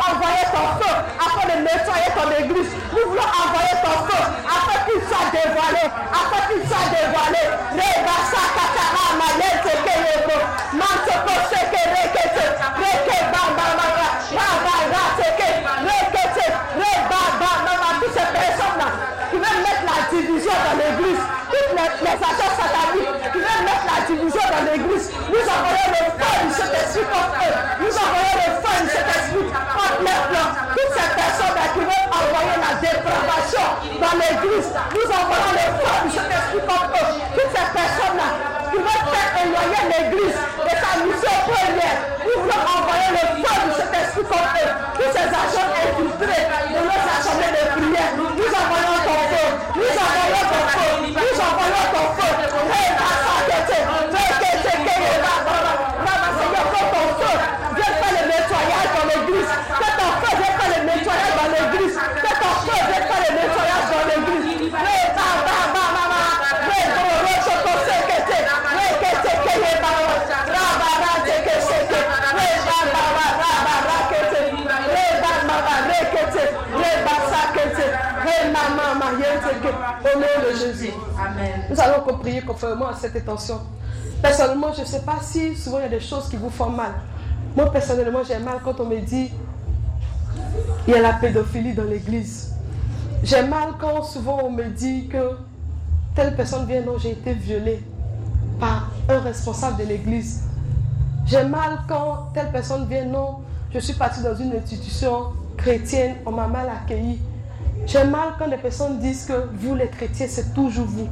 Envoyer ton feu afin de nettoyer ton église. Nous voulons envoyer ton feu afin qu'il soit dévoilé. Afin qu'il soit dévoilé. Reba sakatara malete keyebo. Mantoko seke rekete. Reke ba ba ba ba. Ra teke. Rekete. Re ba ba ba ba. Toutes ces personnes-là qui veulent mettre la division dans l'église. Toutes les, les agents sataniques qui veulent mettre la division dans l'église. Nous envoyons le feu du Saint-Esprit contre eux. Nous envoyons le feu du Saint-Esprit contre les plans. Toutes ces personnes-là qui veulent envoyer la dépravation dans l'église. Nous envoyons le feu du Saint-Esprit contre eux. Toutes ces personnes-là qui veulent faire éloigner l'église de sa mission première. Nous voulons envoyer le feu du Saint-Esprit contre eux. Tous ces agents infiltrés de nos assemblées de prière. Nous envoyons ton feu. Nous envoyons ton feu. Au nom de Jésus. Amen. Nous allons prier conformément à cette intention. Personnellement, je ne sais pas si souvent il y a des choses qui vous font mal. Moi, personnellement, j'ai mal quand on me dit il y a la pédophilie dans l'église. J'ai mal quand souvent on me dit que telle personne vient, non, j'ai été violée par un responsable de l'église. J'ai mal quand telle personne vient, non, je suis partie dans une institution chrétienne, on m'a mal accueilli. J'ai mal quand les personnes disent que vous les chrétiens, c'est toujours vous.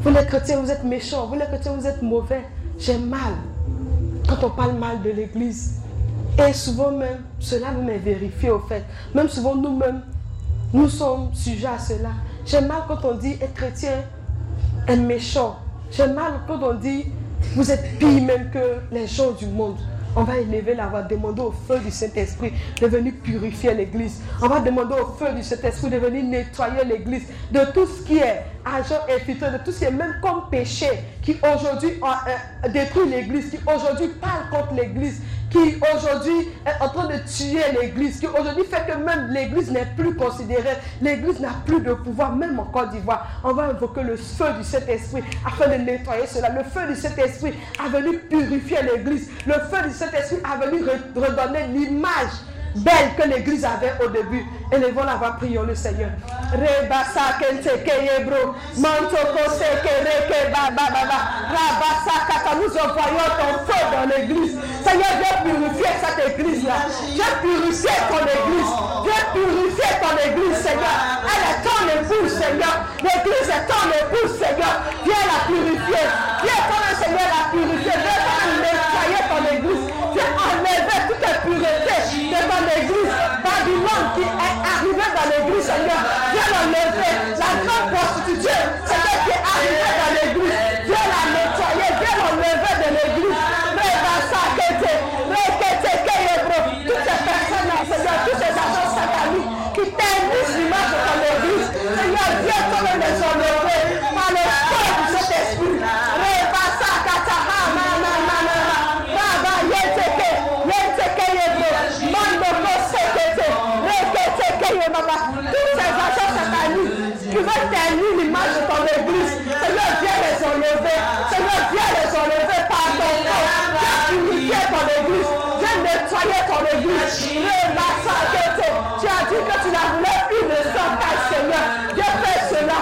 Vous les chrétiens, vous êtes méchants. Vous les chrétiens, vous êtes mauvais. J'ai mal quand on parle mal de l'église. Et souvent même, cela même est vérifié au fait. Même souvent nous-mêmes, nous sommes sujets à cela. J'ai mal quand on dit être chrétien est méchant. J'ai mal quand on dit vous êtes pire même que les gens du monde. On va élever la voix, demander au feu du Saint-Esprit de venir purifier l'église. On va demander au feu du Saint-Esprit de venir nettoyer l'église de tout ce qui est agent infiltré, de tout ce qui est même comme péché qui aujourd'hui euh, détruit l'église, qui aujourd'hui parle contre l'église, qui aujourd'hui est en train de tuer l'église, qui aujourd'hui fait que même l'église n'est plus considérée, l'église n'a plus de pouvoir, même en Côte d'Ivoire. On va invoquer le feu du Saint-Esprit afin de nettoyer cela. Le feu du Saint-Esprit a venu purifier l'église. Le feu du Saint-Esprit a venu redonner l'image belle que l'église avait au début. Élevons la voix, prions le Seigneur. Rebasa kente keye bro. Manto kose kere ke ba ba ba ba. Rabasa kata. Nous envoyons ton feu dans l'église. Seigneur, viens purifier cette église-là. Viens purifier ton église. Viens purifier ton église, Seigneur. Elle est ton épouse, Seigneur. L'église est ton épouse, Seigneur. Viens la purifier. Viens, ton Seigneur, la purifier. Viens, nettoyer ton église. Tu as dit que tu n'as une seule taille, Seigneur. Dieu fait cela.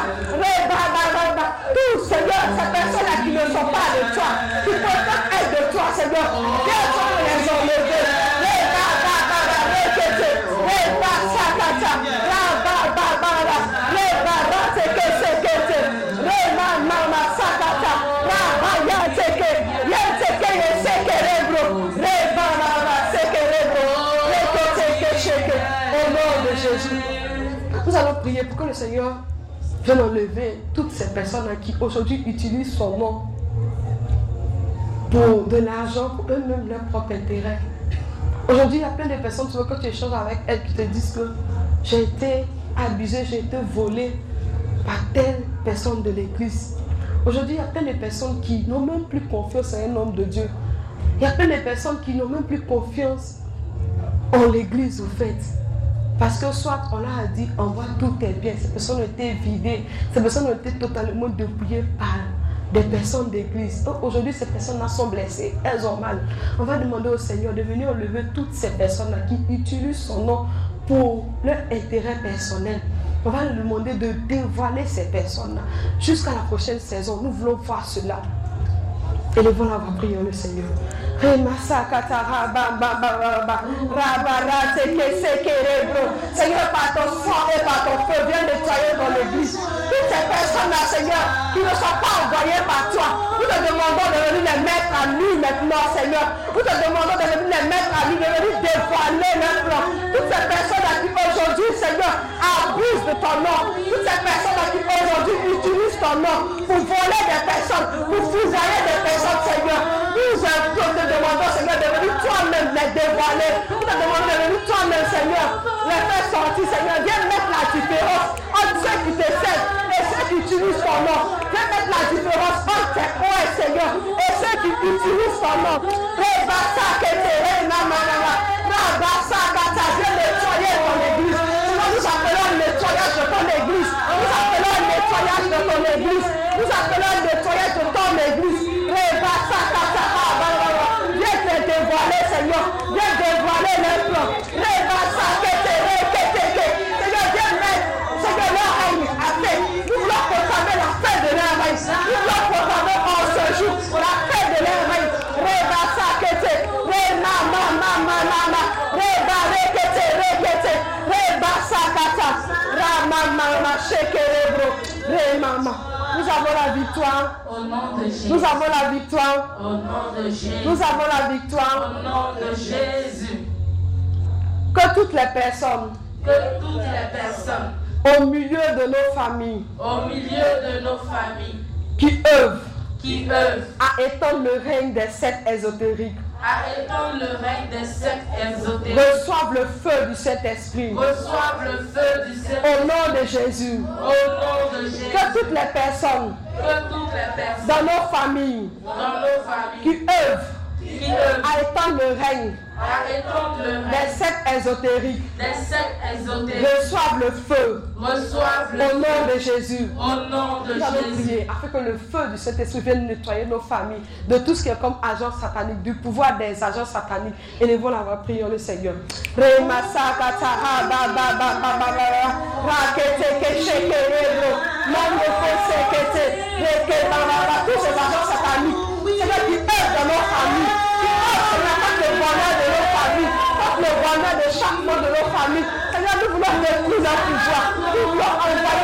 Tout, Seigneur, ces personnes-là qui ne sont pas de toi, qui pourtant être de toi, Seigneur. Que le Seigneur vienne enlever toutes ces personnes qui aujourd'hui utilisent son nom pour de l'argent, pour eux-mêmes leur propre intérêt. Aujourd'hui, il y a plein de personnes, tu vois, quand tu échanges avec elles, qui te disent que j'ai été abusé, j'ai été volé par telle personne de l'église. Aujourd'hui, il y a plein de personnes qui n'ont même plus confiance en un homme de Dieu. Il y a plein de personnes qui n'ont même plus confiance en l'église, au fait. Parce que soit on leur a dit, envoie tous tes biens. Ces personnes ont été vidées. Ces personnes ont été totalement dépouillées par des personnes d'église. Aujourd'hui, ces personnes-là sont blessées. Elles ont mal. On va demander au Seigneur de venir enlever toutes ces personnes-là qui utilisent son nom pour leur intérêt personnel. On va lui demander de dévoiler ces personnes-là. Jusqu'à la prochaine saison, nous voulons voir cela. Élevons la voix, prions le Seigneur. Seigneur, par ton sang et par ton feu, viens nettoyer dans l'église. Toutes ces personnes-là, Seigneur, qui ne sont pas envoyées par toi, nous te demandons de venir les mettre à nu maintenant, Seigneur. Nous te demandons de venir les mettre à nu, de venir dévoiler leur plan. Toutes ces personnes-là qui aujourd'hui, Seigneur, abusent de ton nom. Toutes ces personnes-là qui aujourd'hui utilisent ton nom pour voler des personnes, pour fourvoyer des personnes, Seigneur. Nous euh, te demandons, Seigneur, de venir toi-même les dévoiler. Nous te demandons de venir toi-même, Seigneur, les faire sortir, Seigneur. Viens mettre la différence entre ceux qui te servent et ceux qui utilisent ton nom. Viens mettre la différence entre tes oeufs, Seigneur, et ceux qui utilisent ton nom. Rebassa, kete, renamana, rabassa, kata, viens nettoyer ton église. Seigneur, nous appelons le nettoyage de ton église. Nous appelons le nettoyage de Rema, ma. Nous avons la victoire. Au nom de Jésus. Nous avons la victoire. Au nom de Jésus. Nous avons la victoire. Au nom de Jésus. Que toutes les personnes Que toutes les personnes au milieu de nos familles au milieu de nos familles qui œuvrent qui œuvrent à étendre le règne des sectes ésotériques à étendre le feu du Saint-Esprit reçoivent le feu du au Seigneur nom de Jésus. au nom de Jésus. Que toutes les personnes Que toutes les personnes dans nos familles dans nos familles qui œuvrent étendre le règne étendre le des règne sectes ésotériques. Des sectes ésotériques. Reçoivent le feu. Reçoivent le au nom feu. de Jésus. au nom de Nous allons Jésus. prier afin que le feu du Saint-Esprit vienne nettoyer nos familles de tout ce qui est comme agent satanique, du pouvoir des agents sataniques. Élevons la voix, prions le Seigneur. Tous ces agents sataniques, Seigneur, qui œuvrent dans nos familles, qui œuvrent, Seigneur, contre le bonheur de nos familles, contre le bonheur de chaque membre de nos familles. Seigneur, nous voulons détruire leur pouvoir. Nous voulons envoyer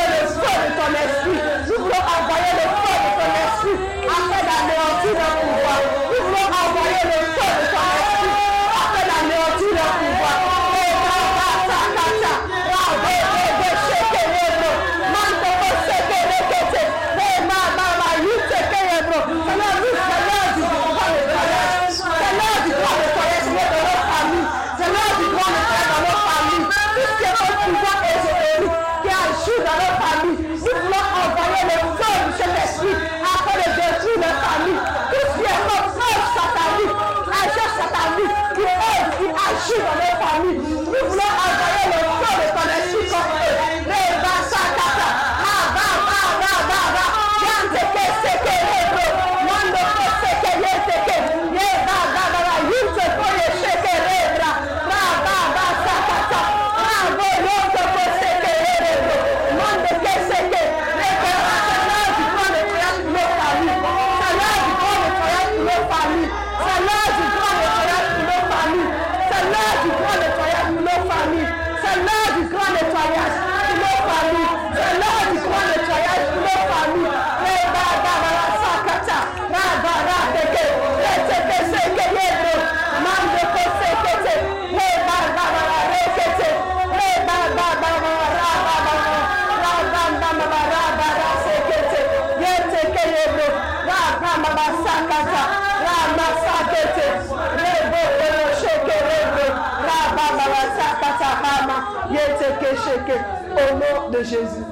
au nom de Jésus.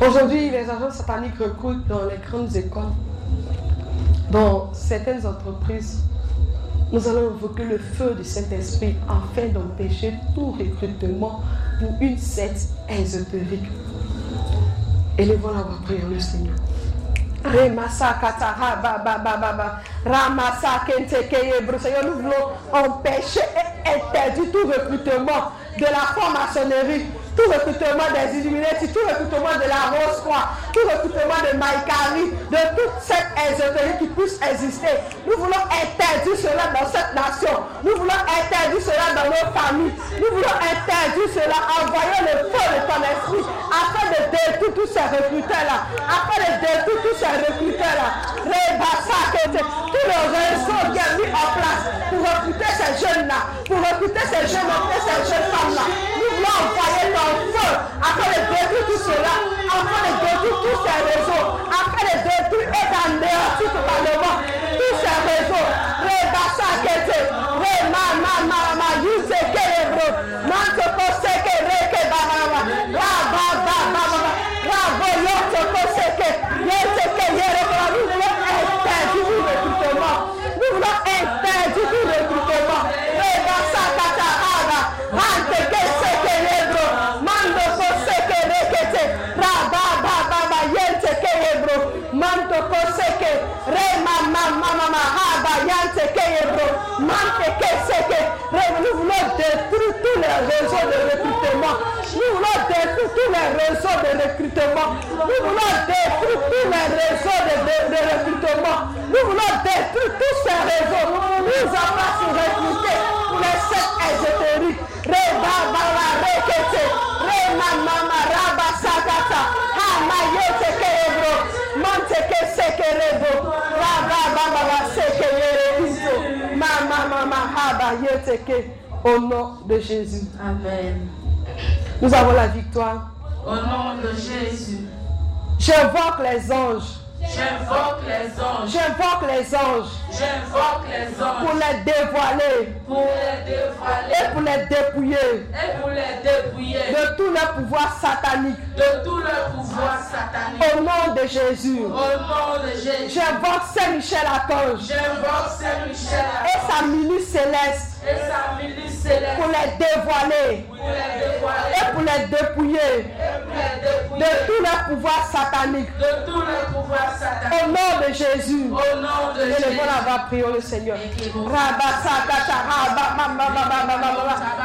Aujourd'hui, les agents sataniques recrutent dans les grandes écoles, dans certaines entreprises. Nous allons invoquer le feu du Saint-Esprit afin d'empêcher tout recrutement pour une secte ésotérique. Élevons la voix prière le Seigneur. Remasa katara. Ramasa Seigneur, nous voulons empêcher et interdire tout recrutement de la franc-maçonnerie tout recrutement des Illuminati, tout recrutement de la Rose-Croix, tout recrutement de Maïkari, de toute cette ésotérique qui puisse exister. Nous voulons interdire cela dans cette nation. Nous voulons interdire cela dans nos familles. Nous voulons interdire cela. Envoyer le feu de ton esprit afin de détruire tous ces recruteurs-là. Afin de détruire tous ces recruteurs-là. Tous les réseaux qui ont mis en place pour recruter ces jeunes-là, pour recruter ces jeunes hommes ces jeunes femmes-là. Voulons envoyer afin de détruire tout cela, afin de détruire tous ces réseaux, afin de détruire et d'anéantir totalement tous ces réseaux. Rebassa kete, re ma ma ma ma yuse kelebro, manto koseke koseke, re ma ma ma ma ma ha ba yante ke yebro, mante ke seke, nous voulons détruire tous les réseaux de recrutement, nous voulons détruire tous les réseaux de recrutement, nous voulons détruire tous les réseaux de, de, de recrutement, nous voulons détruire tous ces réseaux, nous avons se recruter pour les sectes ésotériques, re ba ba ba rekete, re ma ma iso, au nom de Jésus. Amen. Nous avons la victoire. Au nom de Jésus, J'invoque les anges. J'invoque les anges. J'invoque les anges. J'invoque les pour anges les dévoiler. Pour les dévoiler. Et pour les dépouiller. Et pour les dépouiller. De tous les pouvoirs sataniques. de tout le pouvoir satanique. Au nom de Jésus. Au nom de Jésus, J'invoque Saint-Michel Archange j'invoque Saint-Michel et sa milice céleste et sa milice céleste pour les dévoiler pour les dévoiler et pour les dépouiller et pour les dépouiller de tous les pouvoirs sataniques. de. Au nom de Jésus. Au nom de Élevons Jésus. la voix, prions le Seigneur.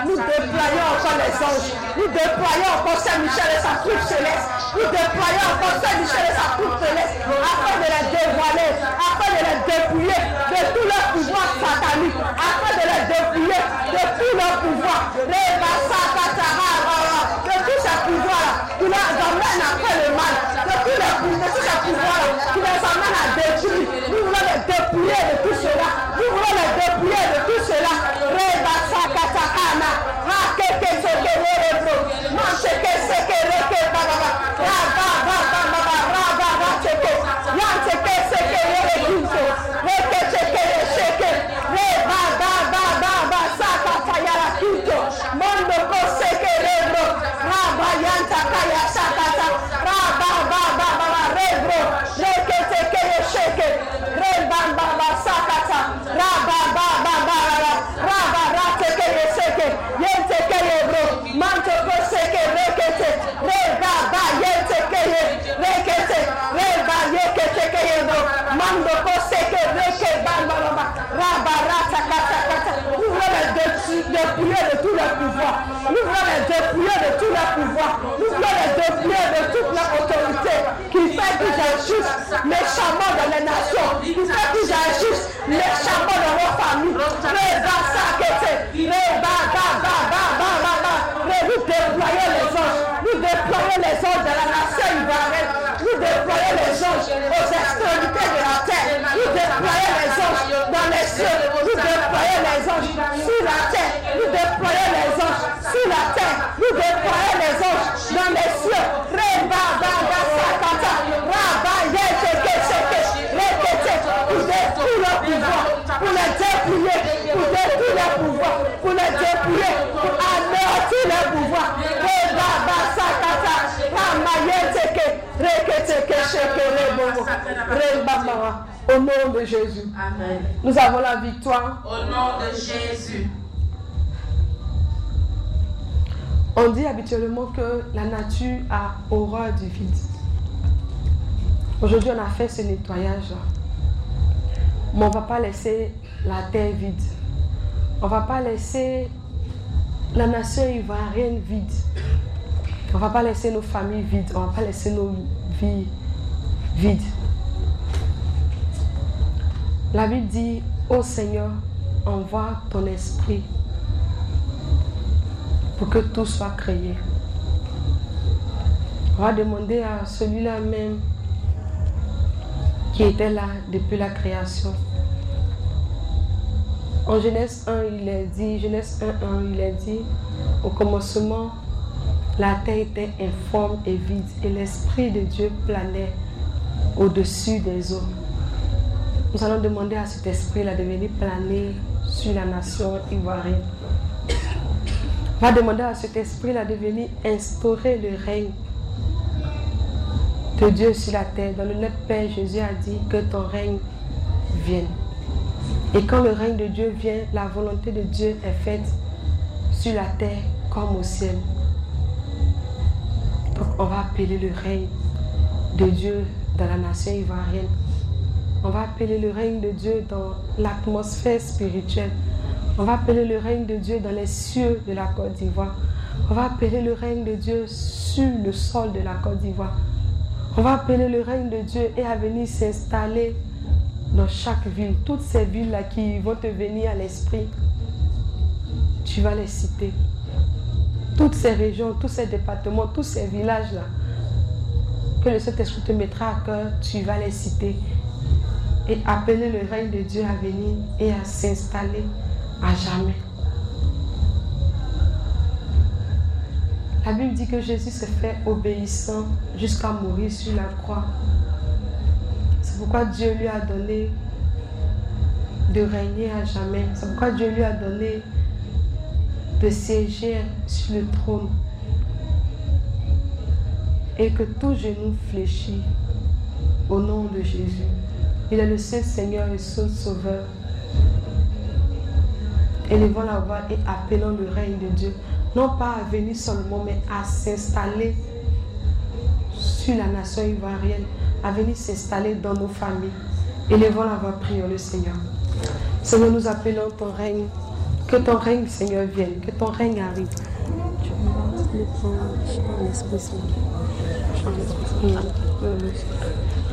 Nous déployons encore les anges. Nous déployons encore Saint-Michel et sa troupe céleste. Nous déployons encore Saint-Michel et sa troupe céleste afin de les dévoiler, ba ra sakata kata. Nous voulons les dé- dépouiller de tous les pouvoirs. Nous voulons les dépouiller de tous les pouvoirs. Nous voulons les dépouiller de toute la autorité qui fait qu'ils agissent méchamment dans les nations, qui fait qu'ils agissent méchamment dans nos familles. Les anges de la nation ivoirienne. Nous déployons les anges aux extrémités de la terre. Nous déployons les anges dans les cieux. Nous déployons les anges sur la terre. Nous déployons les anges sur la terre. Nous déployons les anges dans les cieux. Pour les le pouvoir, pour les dépouiller, pour anéantir. Et Baba Au nom de Jésus. Amen. Nous avons la victoire. Au nom de Jésus. On dit habituellement que la nature a horreur du vide. Aujourd'hui, on a fait ce nettoyage-là. Mais on ne va pas laisser la terre vide. On ne va pas laisser la nation ivoirienne vide. On ne va pas laisser nos familles vides. On ne va pas laisser nos vies vides. La Bible dit, ô Seigneur, envoie ton esprit pour que tout soit créé. On va demander à celui-là même qui était là depuis la création. En Genèse 1, il est dit, Genèse 1, 1, il est dit, au commencement, la terre était informe et vide et l'Esprit de Dieu planait au-dessus des eaux. Nous allons demander à cet esprit-là de venir planer sur la nation ivoirienne. On va demander à cet esprit-là de venir instaurer le règne de Dieu sur la terre. Dans le net Père, Jésus a dit que ton règne vienne. Et quand le règne de Dieu vient, la volonté de Dieu est faite sur la terre comme au ciel. Donc on va appeler le règne de Dieu dans la nation ivoirienne. On va appeler le règne de Dieu dans l'atmosphère spirituelle. On va appeler le règne de Dieu dans les cieux de la Côte d'Ivoire. On va appeler le règne de Dieu sur le sol de la Côte d'Ivoire. On va appeler le règne de Dieu et à venir s'installer dans chaque ville. Toutes ces villes-là qui vont te venir à l'esprit, tu vas les citer. Toutes ces régions, tous ces départements, tous ces villages-là, que le Saint-Esprit te mettra à cœur, tu vas les citer et appeler le règne de Dieu à venir et à s'installer à jamais. La Bible dit que Jésus se fait obéissant jusqu'à mourir sur la croix. C'est pourquoi Dieu lui a donné de régner à jamais. C'est pourquoi Dieu lui a donné de siéger sur le trône. Et que tout genou fléchit au nom de Jésus. Il est le seul Seigneur et seul Sauveur. Élevons la voix et appelons le règne de Dieu. Non pas à venir seulement, mais à s'installer sur la nation ivoirienne, à venir s'installer dans nos familles. Élevons la voix, prions le Seigneur. Seigneur, nous appelons ton règne. Que ton règne, Seigneur, vienne. Que ton règne arrive.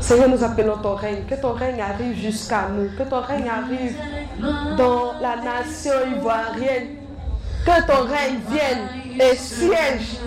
Seigneur, nous appelons ton règne. Que ton règne arrive jusqu'à nous. Que ton règne arrive dans la nation ivoirienne. Que ton règne vienne et siège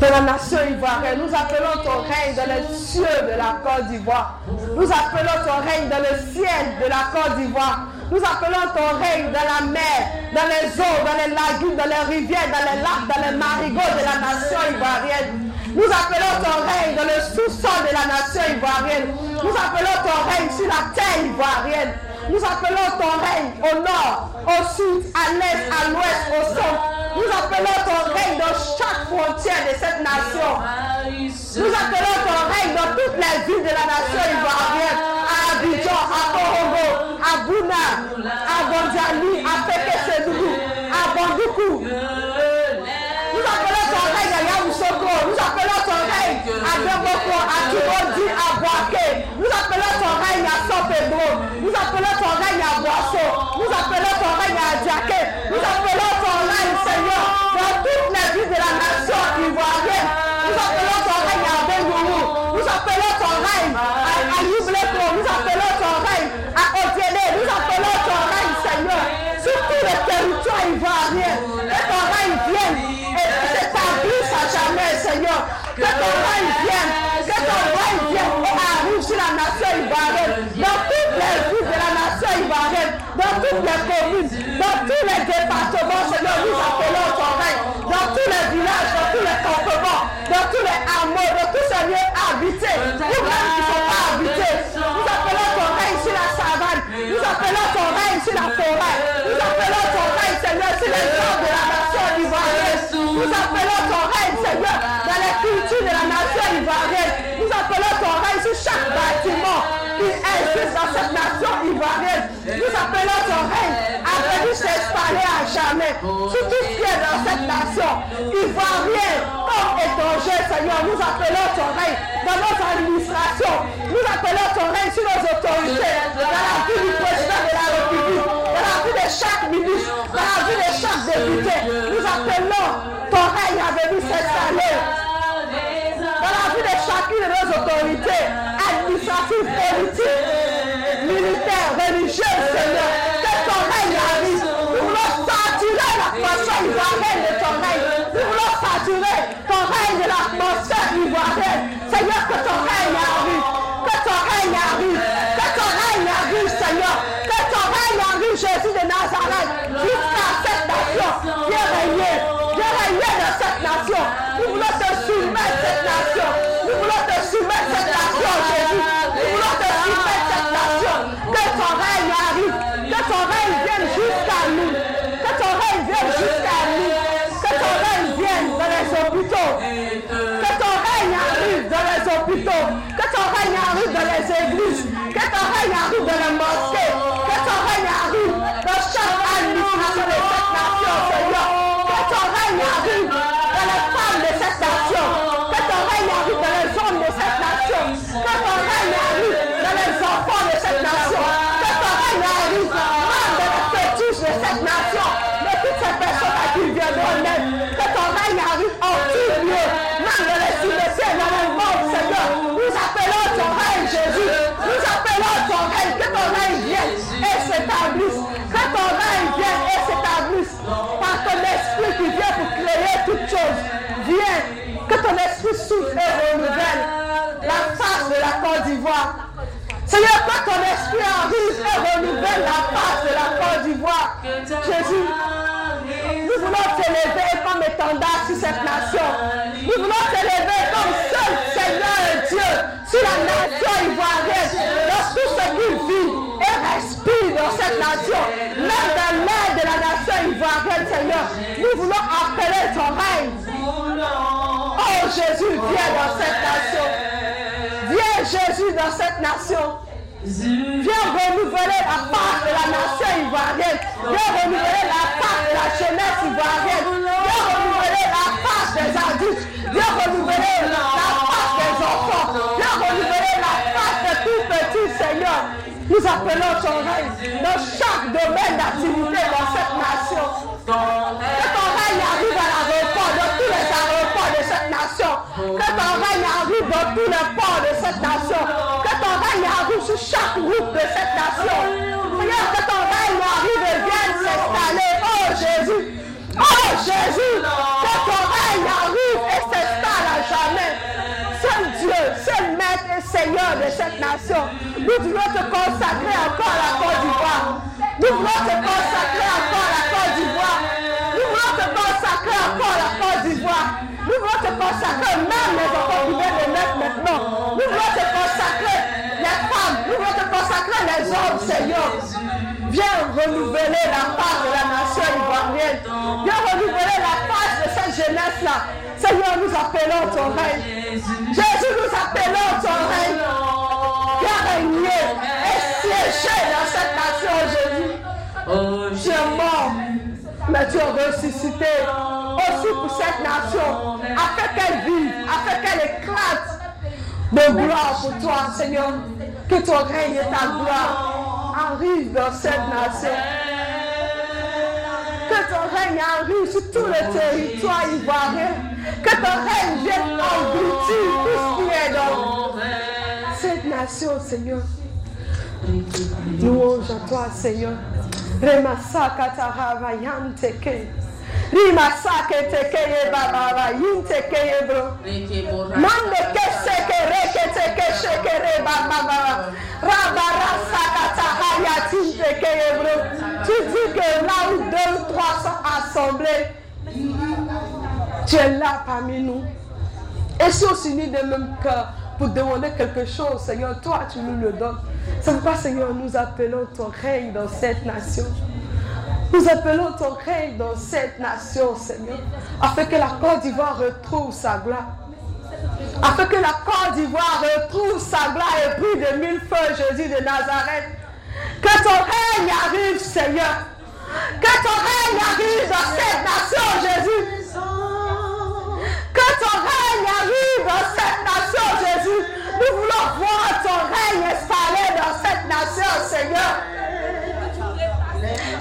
dans la nation ivoirienne. Nous appelons ton règne dans les cieux de la Côte d'Ivoire. Nous appelons ton règne dans le ciel de la Côte d'Ivoire. Nous appelons ton règne dans la mer, dans les eaux, dans les lagunes, dans les rivières, dans les lacs, dans les marigots de la nation ivoirienne. Nous appelons ton règne dans le sous-sol de la nation ivoirienne. Nous appelons ton règne sur la terre ivoirienne. Nous appelons ton règne au nord, au sud, à l'est, à l'ouest, au centre. Nous appelons ton règne dans chaque frontière de cette nation. Nous appelons ton règne dans toutes les villes de la nation ivoirienne. À Abidjan, à Torongo, à Bouna, à Gondjali, à Pekesedougou, à Bandoukou. Nous appelons ton règne à Yamoussoukro. Nous appelons ton règne à Deboko, à. Nous appelons ton règne à San Pedro. Nous appelons ton règne à Boisseau. Nous appelons ton règne à Diaké. Nous appelons ton règne, Seigneur, dans toutes les villes de la nation ivoirienne. Dans toutes les communes. Dans tous les départements, Seigneur, nous appelons ton règne. Dans tous les villages, dans tous les campements, dans tous les hameaux, dans tous ces lieux habités. Ou même qui ne sont pas habités. Nous appelons ton règne sur la savane. Nous appelons ton règne sur la forêt. Nous appelons ton règne, Seigneur, sur les hommes de la nation ivoirienne. Nous appelons ton règne, Seigneur, dans les cultures de la nation ivoirienne. Nous appelons dans cette nation ivoirienne. Nous appelons ton règne à venir s'installer à jamais sur tout ce qui est dans cette nation ivoirienne comme étranger, Seigneur. Nous appelons ton règne dans notre administration. Nous appelons ton règne sur nos autorités, dans la vie du président de la République, dans la vie de chaque ministre, dans la vie de chaque député. Nous appelons ton règne à venir s'installer dans la vie de chacune de nos autorités administratives, politiques, militaires, religieuses, Seigneur. Ton esprit souffle et renouvelle la face de la Côte d'Ivoire. Seigneur, que ton esprit arrive et renouvelle la face de la Côte d'Ivoire. Jésus, nous voulons t'élever comme étendard sur cette nation. Nous voulons t'élever comme seul Seigneur et Dieu sur la nation ivoirienne, dans tout ce qui vit et respire dans cette nation, même dans l'air de la nation ivoirienne, Seigneur. Nous voulons appeler ton règne. Jésus, viens dans cette nation. Viens Jésus dans cette nation. Viens renouveler la face de la nation ivoirienne. Viens renouveler la face de la jeunesse ivoirienne. Viens renouveler la face des adultes. Viens renouveler la face des enfants. Viens renouveler la face de tout petit Seigneur. Nous appelons ton règne dans chaque domaine d'activité Que ton règne arrive dans tous les ports de cette nation. Que ton règne arrive sur chaque route de cette nation. Seigneur, que ton règne arrive et vienne s'installer. Oh Jésus. Oh Jésus. Que ton règne arrive et s'installe à jamais. Seul Dieu, seul Maître et Seigneur de cette nation. Nous voulons te consacrer encore à la Côte d'Ivoire. Nous voulons te consacrer encore à la Côte d'Ivoire. Nous voulons te consacrer encore à la Côte d'Ivoire. Nous voulons te consacrer même les enfants qui viennent de naître maintenant. Nous voulons te consacrer les femmes. Nous voulons te consacrer les hommes, Seigneur. Viens renouveler la face de la nation ivoirienne. Viens renouveler la face de cette jeunesse-là. Seigneur, nous appelons ton règne. Jésus, nous appelons ton règne. Mais tu es ressuscité aussi pour cette nation, afin qu'elle vive, afin qu'elle éclate de gloire pour toi, Seigneur. Que ton règne et ta gloire arrivent dans cette nation. Que ton règne arrive sur tout le territoire ivoirien. Que ton règne vienne engloutir tout ce qui est dans cette nation, Seigneur. Louange à toi, Seigneur. Remasaka tarava yanteke. Rimasake teke ye bababa yinteke ye bro. Mande ke seke reke teke sheke re bababa. Rabarasaka tahaya tinteke ye bro. Tu dis que là où deux ou trois sont assemblés, tu es là parmi nous. Et si on s'unit de même cœur pour demander quelque chose. Seigneur, toi, tu nous le donnes. C'est pourquoi, Seigneur, nous appelons ton règne dans cette nation. Nous appelons ton règne dans cette nation, Seigneur, afin que la Côte d'Ivoire retrouve sa gloire. Afin que la Côte d'Ivoire retrouve sa gloire et brille de mille feux, Jésus de Nazareth. Que ton règne arrive, Seigneur. Que ton règne arrive dans cette nation, Jésus. Que ton règne arrive dans cette nation, Jésus. Nous voulons voir ton règne installé dans cette nation, Seigneur.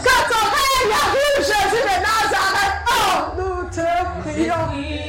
Que ton règne arrive, Jésus de Nazareth. Oh, nous te prions.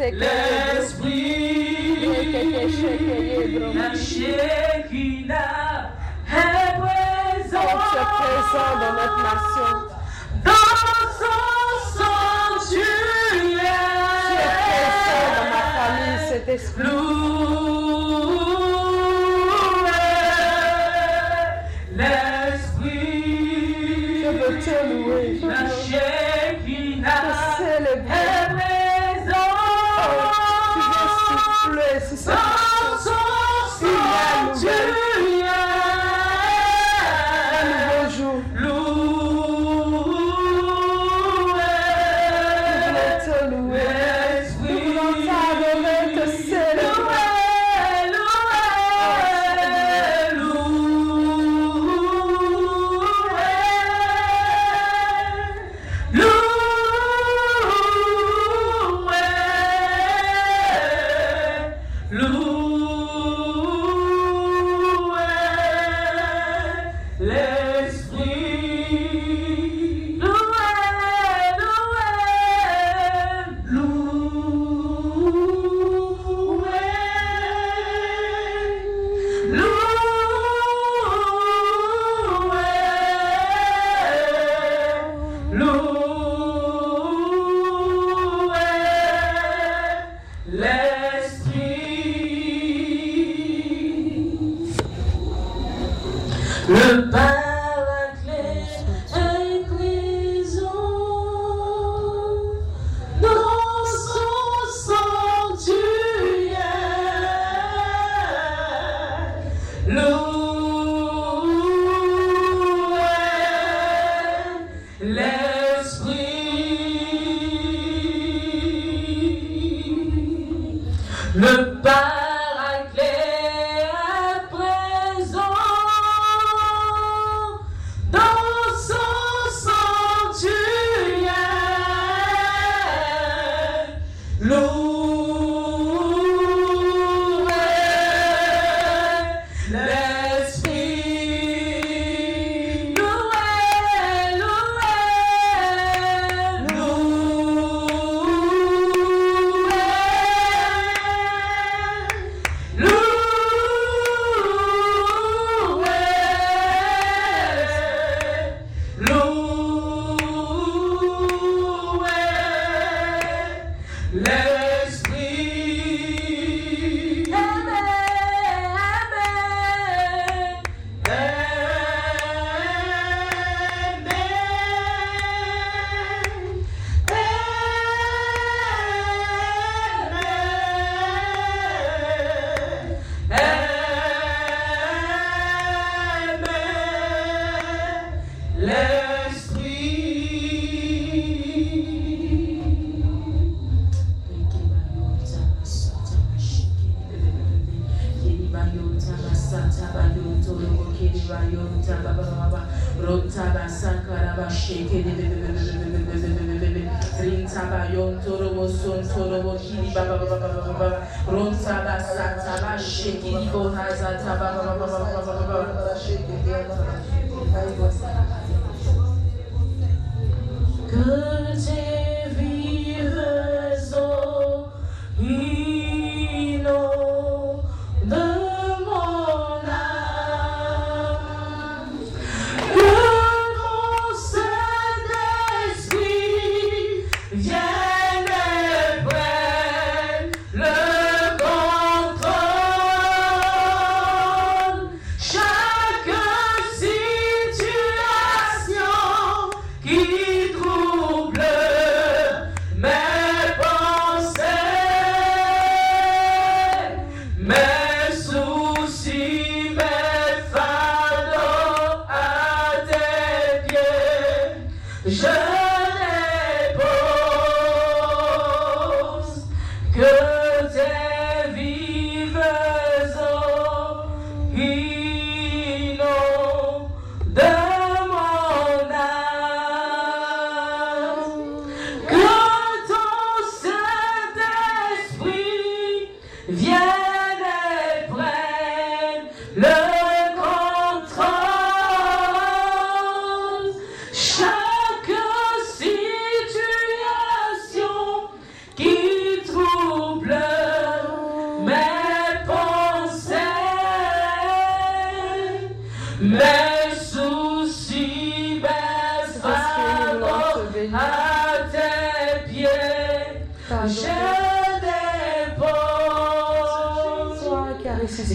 L'esprit, est présent. présent dans notre nation. Dans son présent dans famille, cet esprit.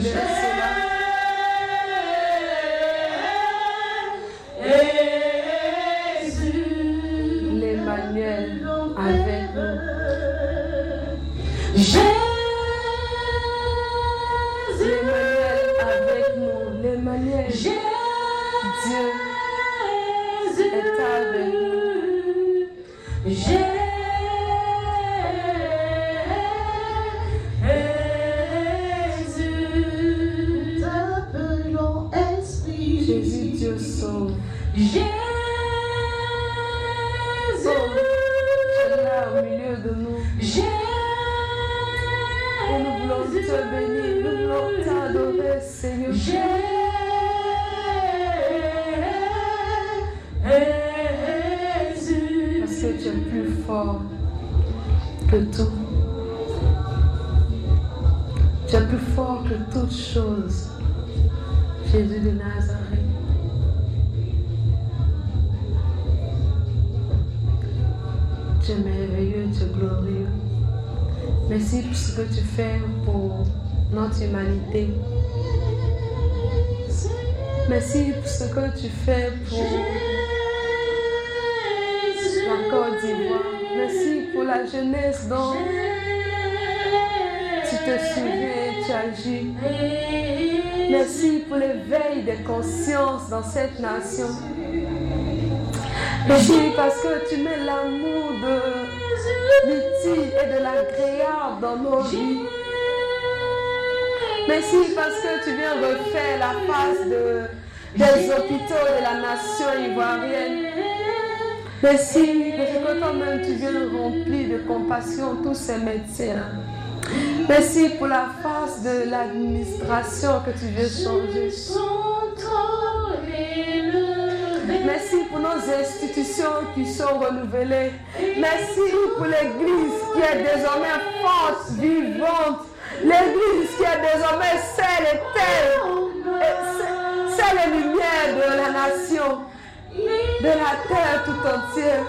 privilege. cette nation. Jésus, parce que tu mets l'amour de l'utile et de l'agréable dans nos vies. Merci parce que tu viens refaire la face des hôpitaux de la nation ivoirienne. Merci parce que toi-même tu viens remplir de compassion tous ces médecins. Merci pour la face de l'administration que tu viens changer. nos institutions qui sont renouvelées. Merci pour l'Église qui est désormais forte, vivante. L'Église qui est désormais celle et telle. Celle et lumière de la nation, de la terre tout entière.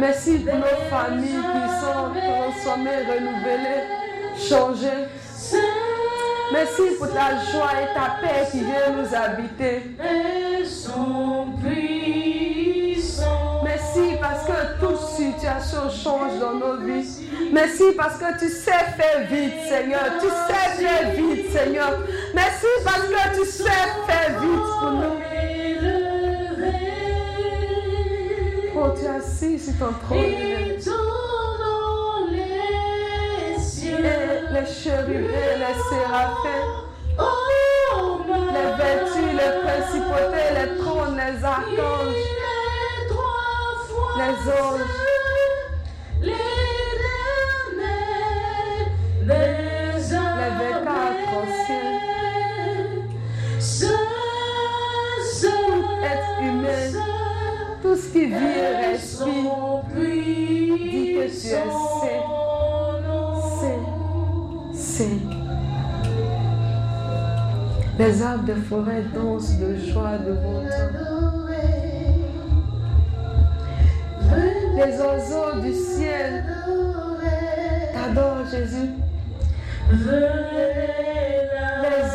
Merci pour nos familles qui sont transformées, renouvelées, changées. Merci pour ta joie et ta paix qui vient nous habiter. Merci parce que toute situation change dans nos vies. Merci parce que tu sais faire vite, Seigneur. Tu sais faire vite, Seigneur. Merci parce que tu sais faire vite pour nous. Oh, tu es assis sur ton trône. Et les chérubins, les séraphins, les vertus, les principautés, les trônes, les archanges, les anges. tout ce qui vit et respire, dit que tu es saint, Les arbres de forêt dansent de joie devant toi. Les oiseaux du ciel t'adorent, Jésus. Les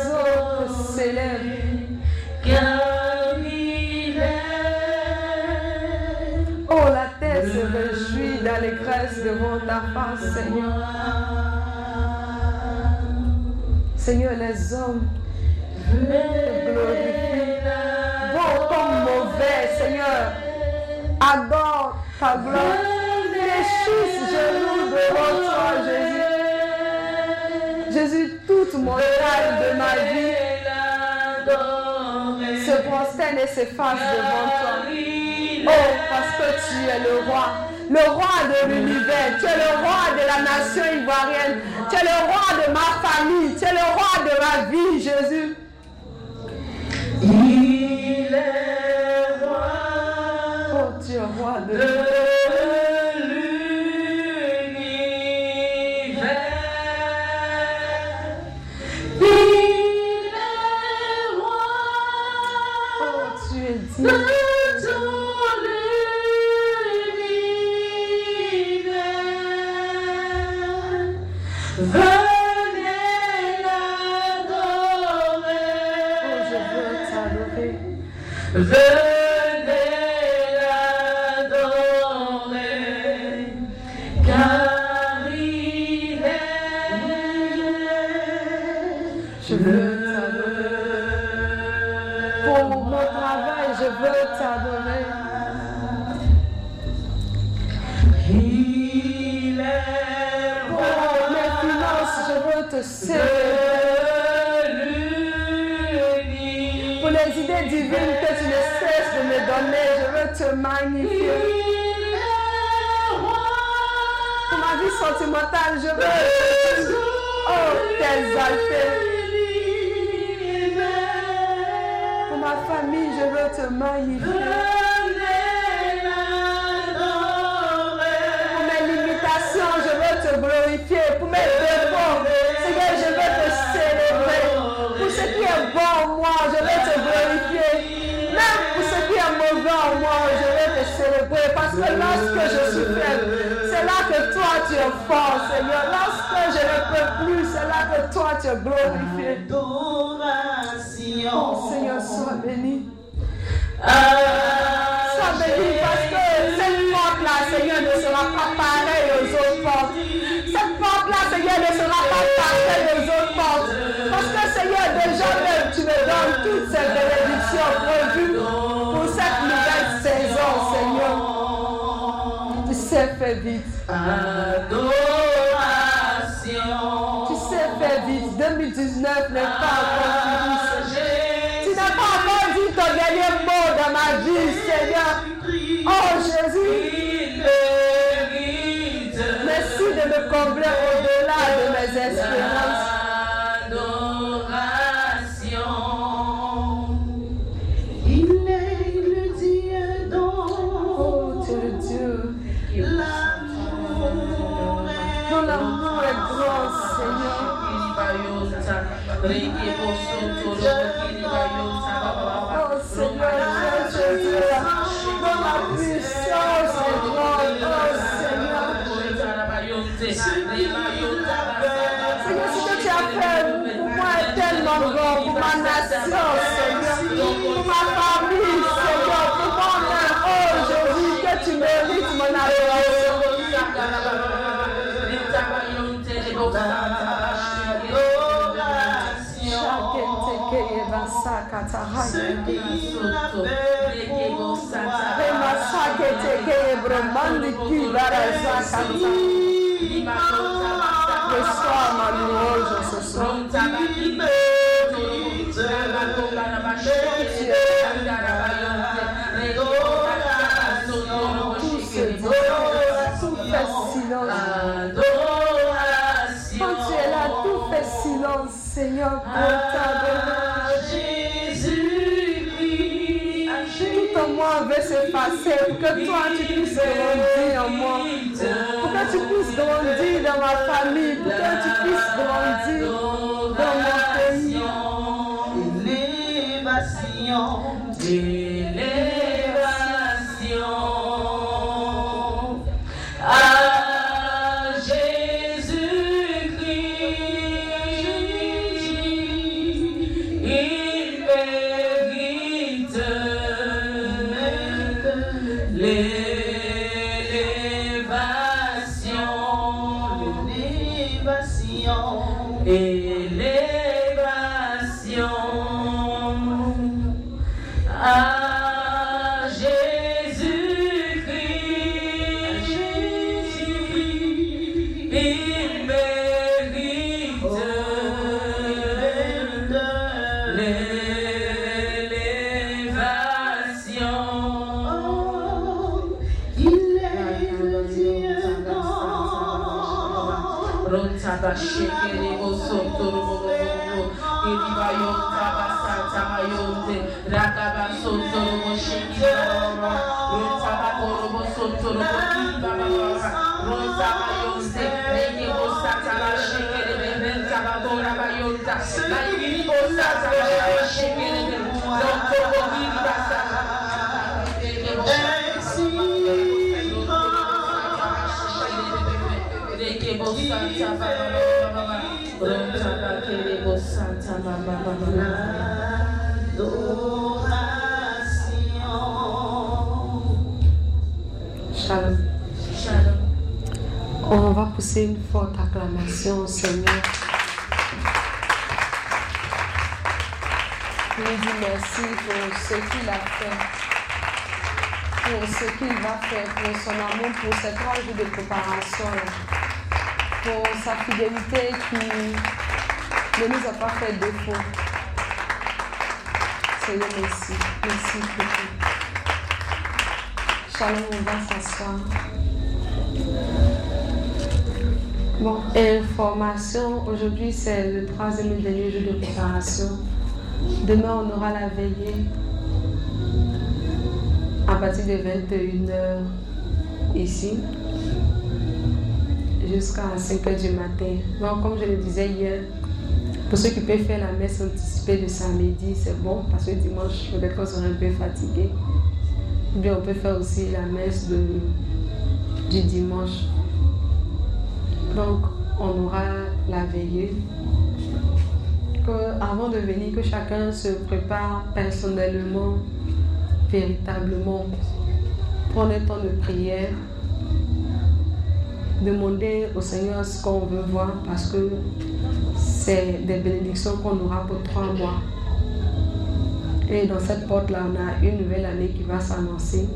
autres s'élèvent. Est Oh, la terre se réjouit d'allégresse devant ta face, Seigneur. Seigneur, les hommes Bon comme mauvais, Seigneur, adore ta gloire. Fléchissent genoux devant toi, Jésus. Jésus, toute montagne de ma vie se prosterne et s'efface devant toi. Oh, parce que tu es le roi, le roi de l'univers. Tu es le roi de la nation ivoirienne. Tu es le roi de ma famille. Tu es le roi de ma vie, Jésus. Tu Pour les idées divines que tu ne cesses de me donner, je veux te magnifier. Pour ma vie sentimentale, je veux oh, t'exalter. Pour ma famille, je veux te magnifier. Pour mes limitations, je veux te glorifier. Pour mes que lorsque je suis faible, c'est là que toi tu es fort, Seigneur. Lorsque je ne peux plus, c'est là que toi tu es glorifié. Oh Seigneur, sois béni. Sois béni parce que cette porte-là, Seigneur, ne sera pas pareille aux autres portes. Cette porte-là, Seigneur, ne sera pas pareille aux autres portes. Parce que, Seigneur, déjà même, tu me donnes toutes ces bénédictions prévues faire vite. Adoration. Tu sais faire vite. 2019 n'est pas Seigneur, ce que tu as fait pour moi est tellement grand, pour ma nation, Seigneur, pour ma famille, Seigneur, pour moi-même. Oh Jésus, que tu mérites mon adoration. Tout. Quand tu es là, tout fait silence, Seigneur. Tout en moi veut s'effacer pour que toi tu puisses grandir en moi. Puisses On va pousser une forte acclamation au Seigneur. Pour ce qu'il a fait, pour ce qu'il va faire, pour son amour, pour trois jours de préparation, pour sa fidélité qui ne nous a pas fait défaut. Seigneur, merci. Merci beaucoup. Shalom, on va s'asseoir. Bon, information, aujourd'hui c'est le troisième et dernier jour de préparation. Demain on aura la veillée à partir de 21h ici jusqu'à 5h du matin. Bon, comme je le disais hier, pour ceux qui peuvent faire la messe anticipée de samedi, c'est bon parce que dimanche peut-être qu'on sera un peu fatigué. Ou bien on peut faire aussi la messe du dimanche. Donc, on aura la veillée. Avant de venir, que chacun se prépare personnellement, véritablement. Prendre un temps de prière. Demander au Seigneur ce qu'on veut voir parce que c'est des bénédictions qu'on aura pour trois mois. Et dans cette porte-là, on a une nouvelle année qui va s'annoncer.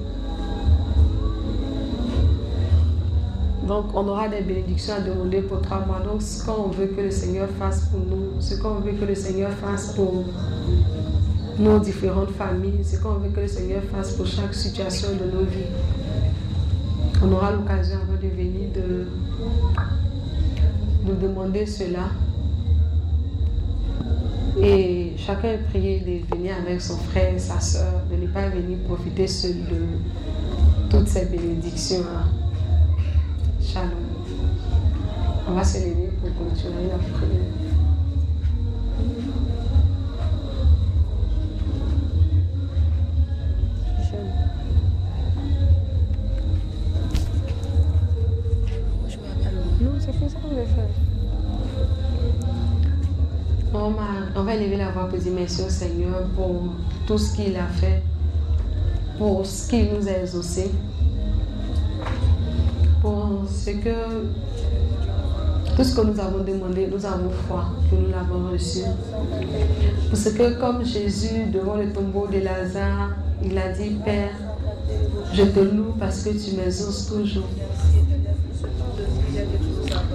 Donc, on aura des bénédictions à demander pour trois mois. Donc, ce qu'on veut que le Seigneur fasse pour nous, ce qu'on veut que le Seigneur fasse pour nos différentes familles, ce qu'on veut que le Seigneur fasse pour chaque situation de nos vies. On aura l'occasion avant de venir de, de demander cela. Et chacun est prié de venir avec son frère sa soeur, de ne pas venir profiter seul de toutes ces bénédictions-là. On va se lever pour continuer la prière. On, on va élever la voix pour dire merci au Seigneur pour tout ce qu'il a fait, pour ce qu'il nous a exaucé pour ce que tout ce que nous avons demandé, nous avons foi que nous l'avons reçu. Parce que comme Jésus, devant le tombeau de Lazare, il a dit, Père, je te loue parce que tu m'exauces toujours.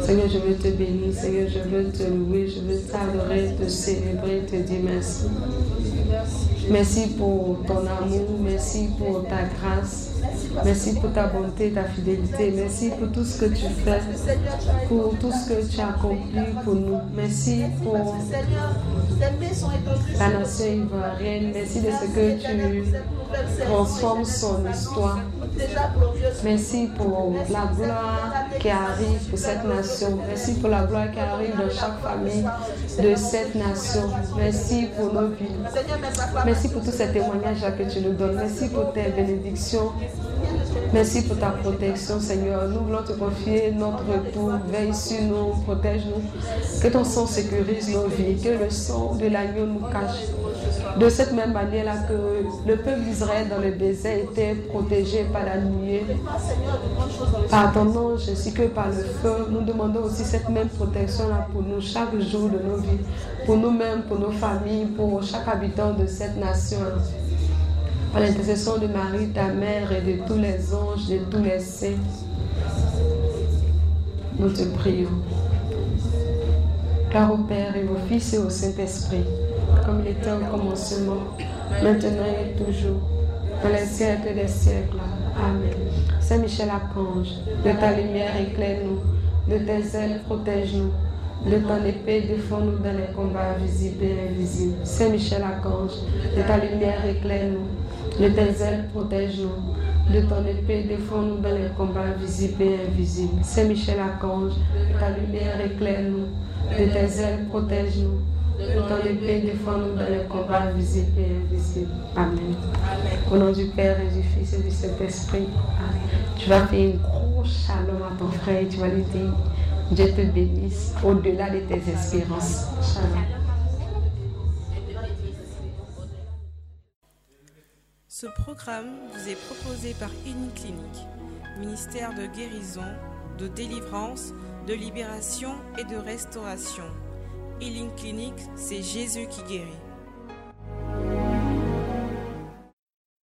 Seigneur, je veux te bénir. Seigneur, je veux te louer. Je veux t'adorer, te célébrer, te dire merci. Merci pour ton amour. Merci pour ta grâce. Merci pour ta bonté, ta fidélité. Merci pour tout ce que tu fais, pour tout ce que tu as accompli pour nous. Merci pour la nation ivoirienne. Merci de ce que tu transformes son histoire. Merci pour la gloire qui arrive pour cette nation. Merci pour la gloire qui arrive dans chaque famille de cette nation. Merci pour nos vies. Merci pour tous ces témoignages que tu nous donnes. Merci pour tes bénédictions. Merci pour ta protection, Seigneur. Nous voulons te confier notre retour. Veille sur nous, protège-nous. Que ton sang sécurise nos vies. Que le sang de l'agneau nous cache. De cette même manière-là que le peuple d'Israël dans le désert était protégé par la nuée, par ton ange ainsi que par le feu, nous demandons aussi cette même protection-là pour nous chaque jour de nos vies, pour nous-mêmes, pour nos familles, pour chaque habitant de cette nation. Par l'intercession de Marie, ta mère, et de tous les anges, de tous les saints, nous te prions. Car au Père et au Fils et au Saint-Esprit, comme il était au commencement, maintenant et toujours, dans les siècles des siècles. Amen. Saint Michel Archange, de ta lumière éclaire-nous, de tes ailes protège-nous, de ton épée défends-nous dans les combats visibles et invisibles. Saint Michel Archange, de ta lumière éclaire-nous, de tes ailes protège-nous, de ton épée défends-nous dans les combats visibles et invisibles. Saint Michel Archange, ta lumière éclaire-nous, de tes ailes protège-nous. De ton épée, défends-nous dans les combats visibles et invisibles. Amen. Au nom du Père et du Fils et du Saint-Esprit. Tu vas faire une grosse shalom à ton frère et tu vas lui dire Dieu te bénisse au-delà de tes espérances. Shalom. Ce programme vous est proposé par Clinique, ministère de guérison, de délivrance, de libération et de restauration. Healing Clinique, c'est Jésus qui guérit.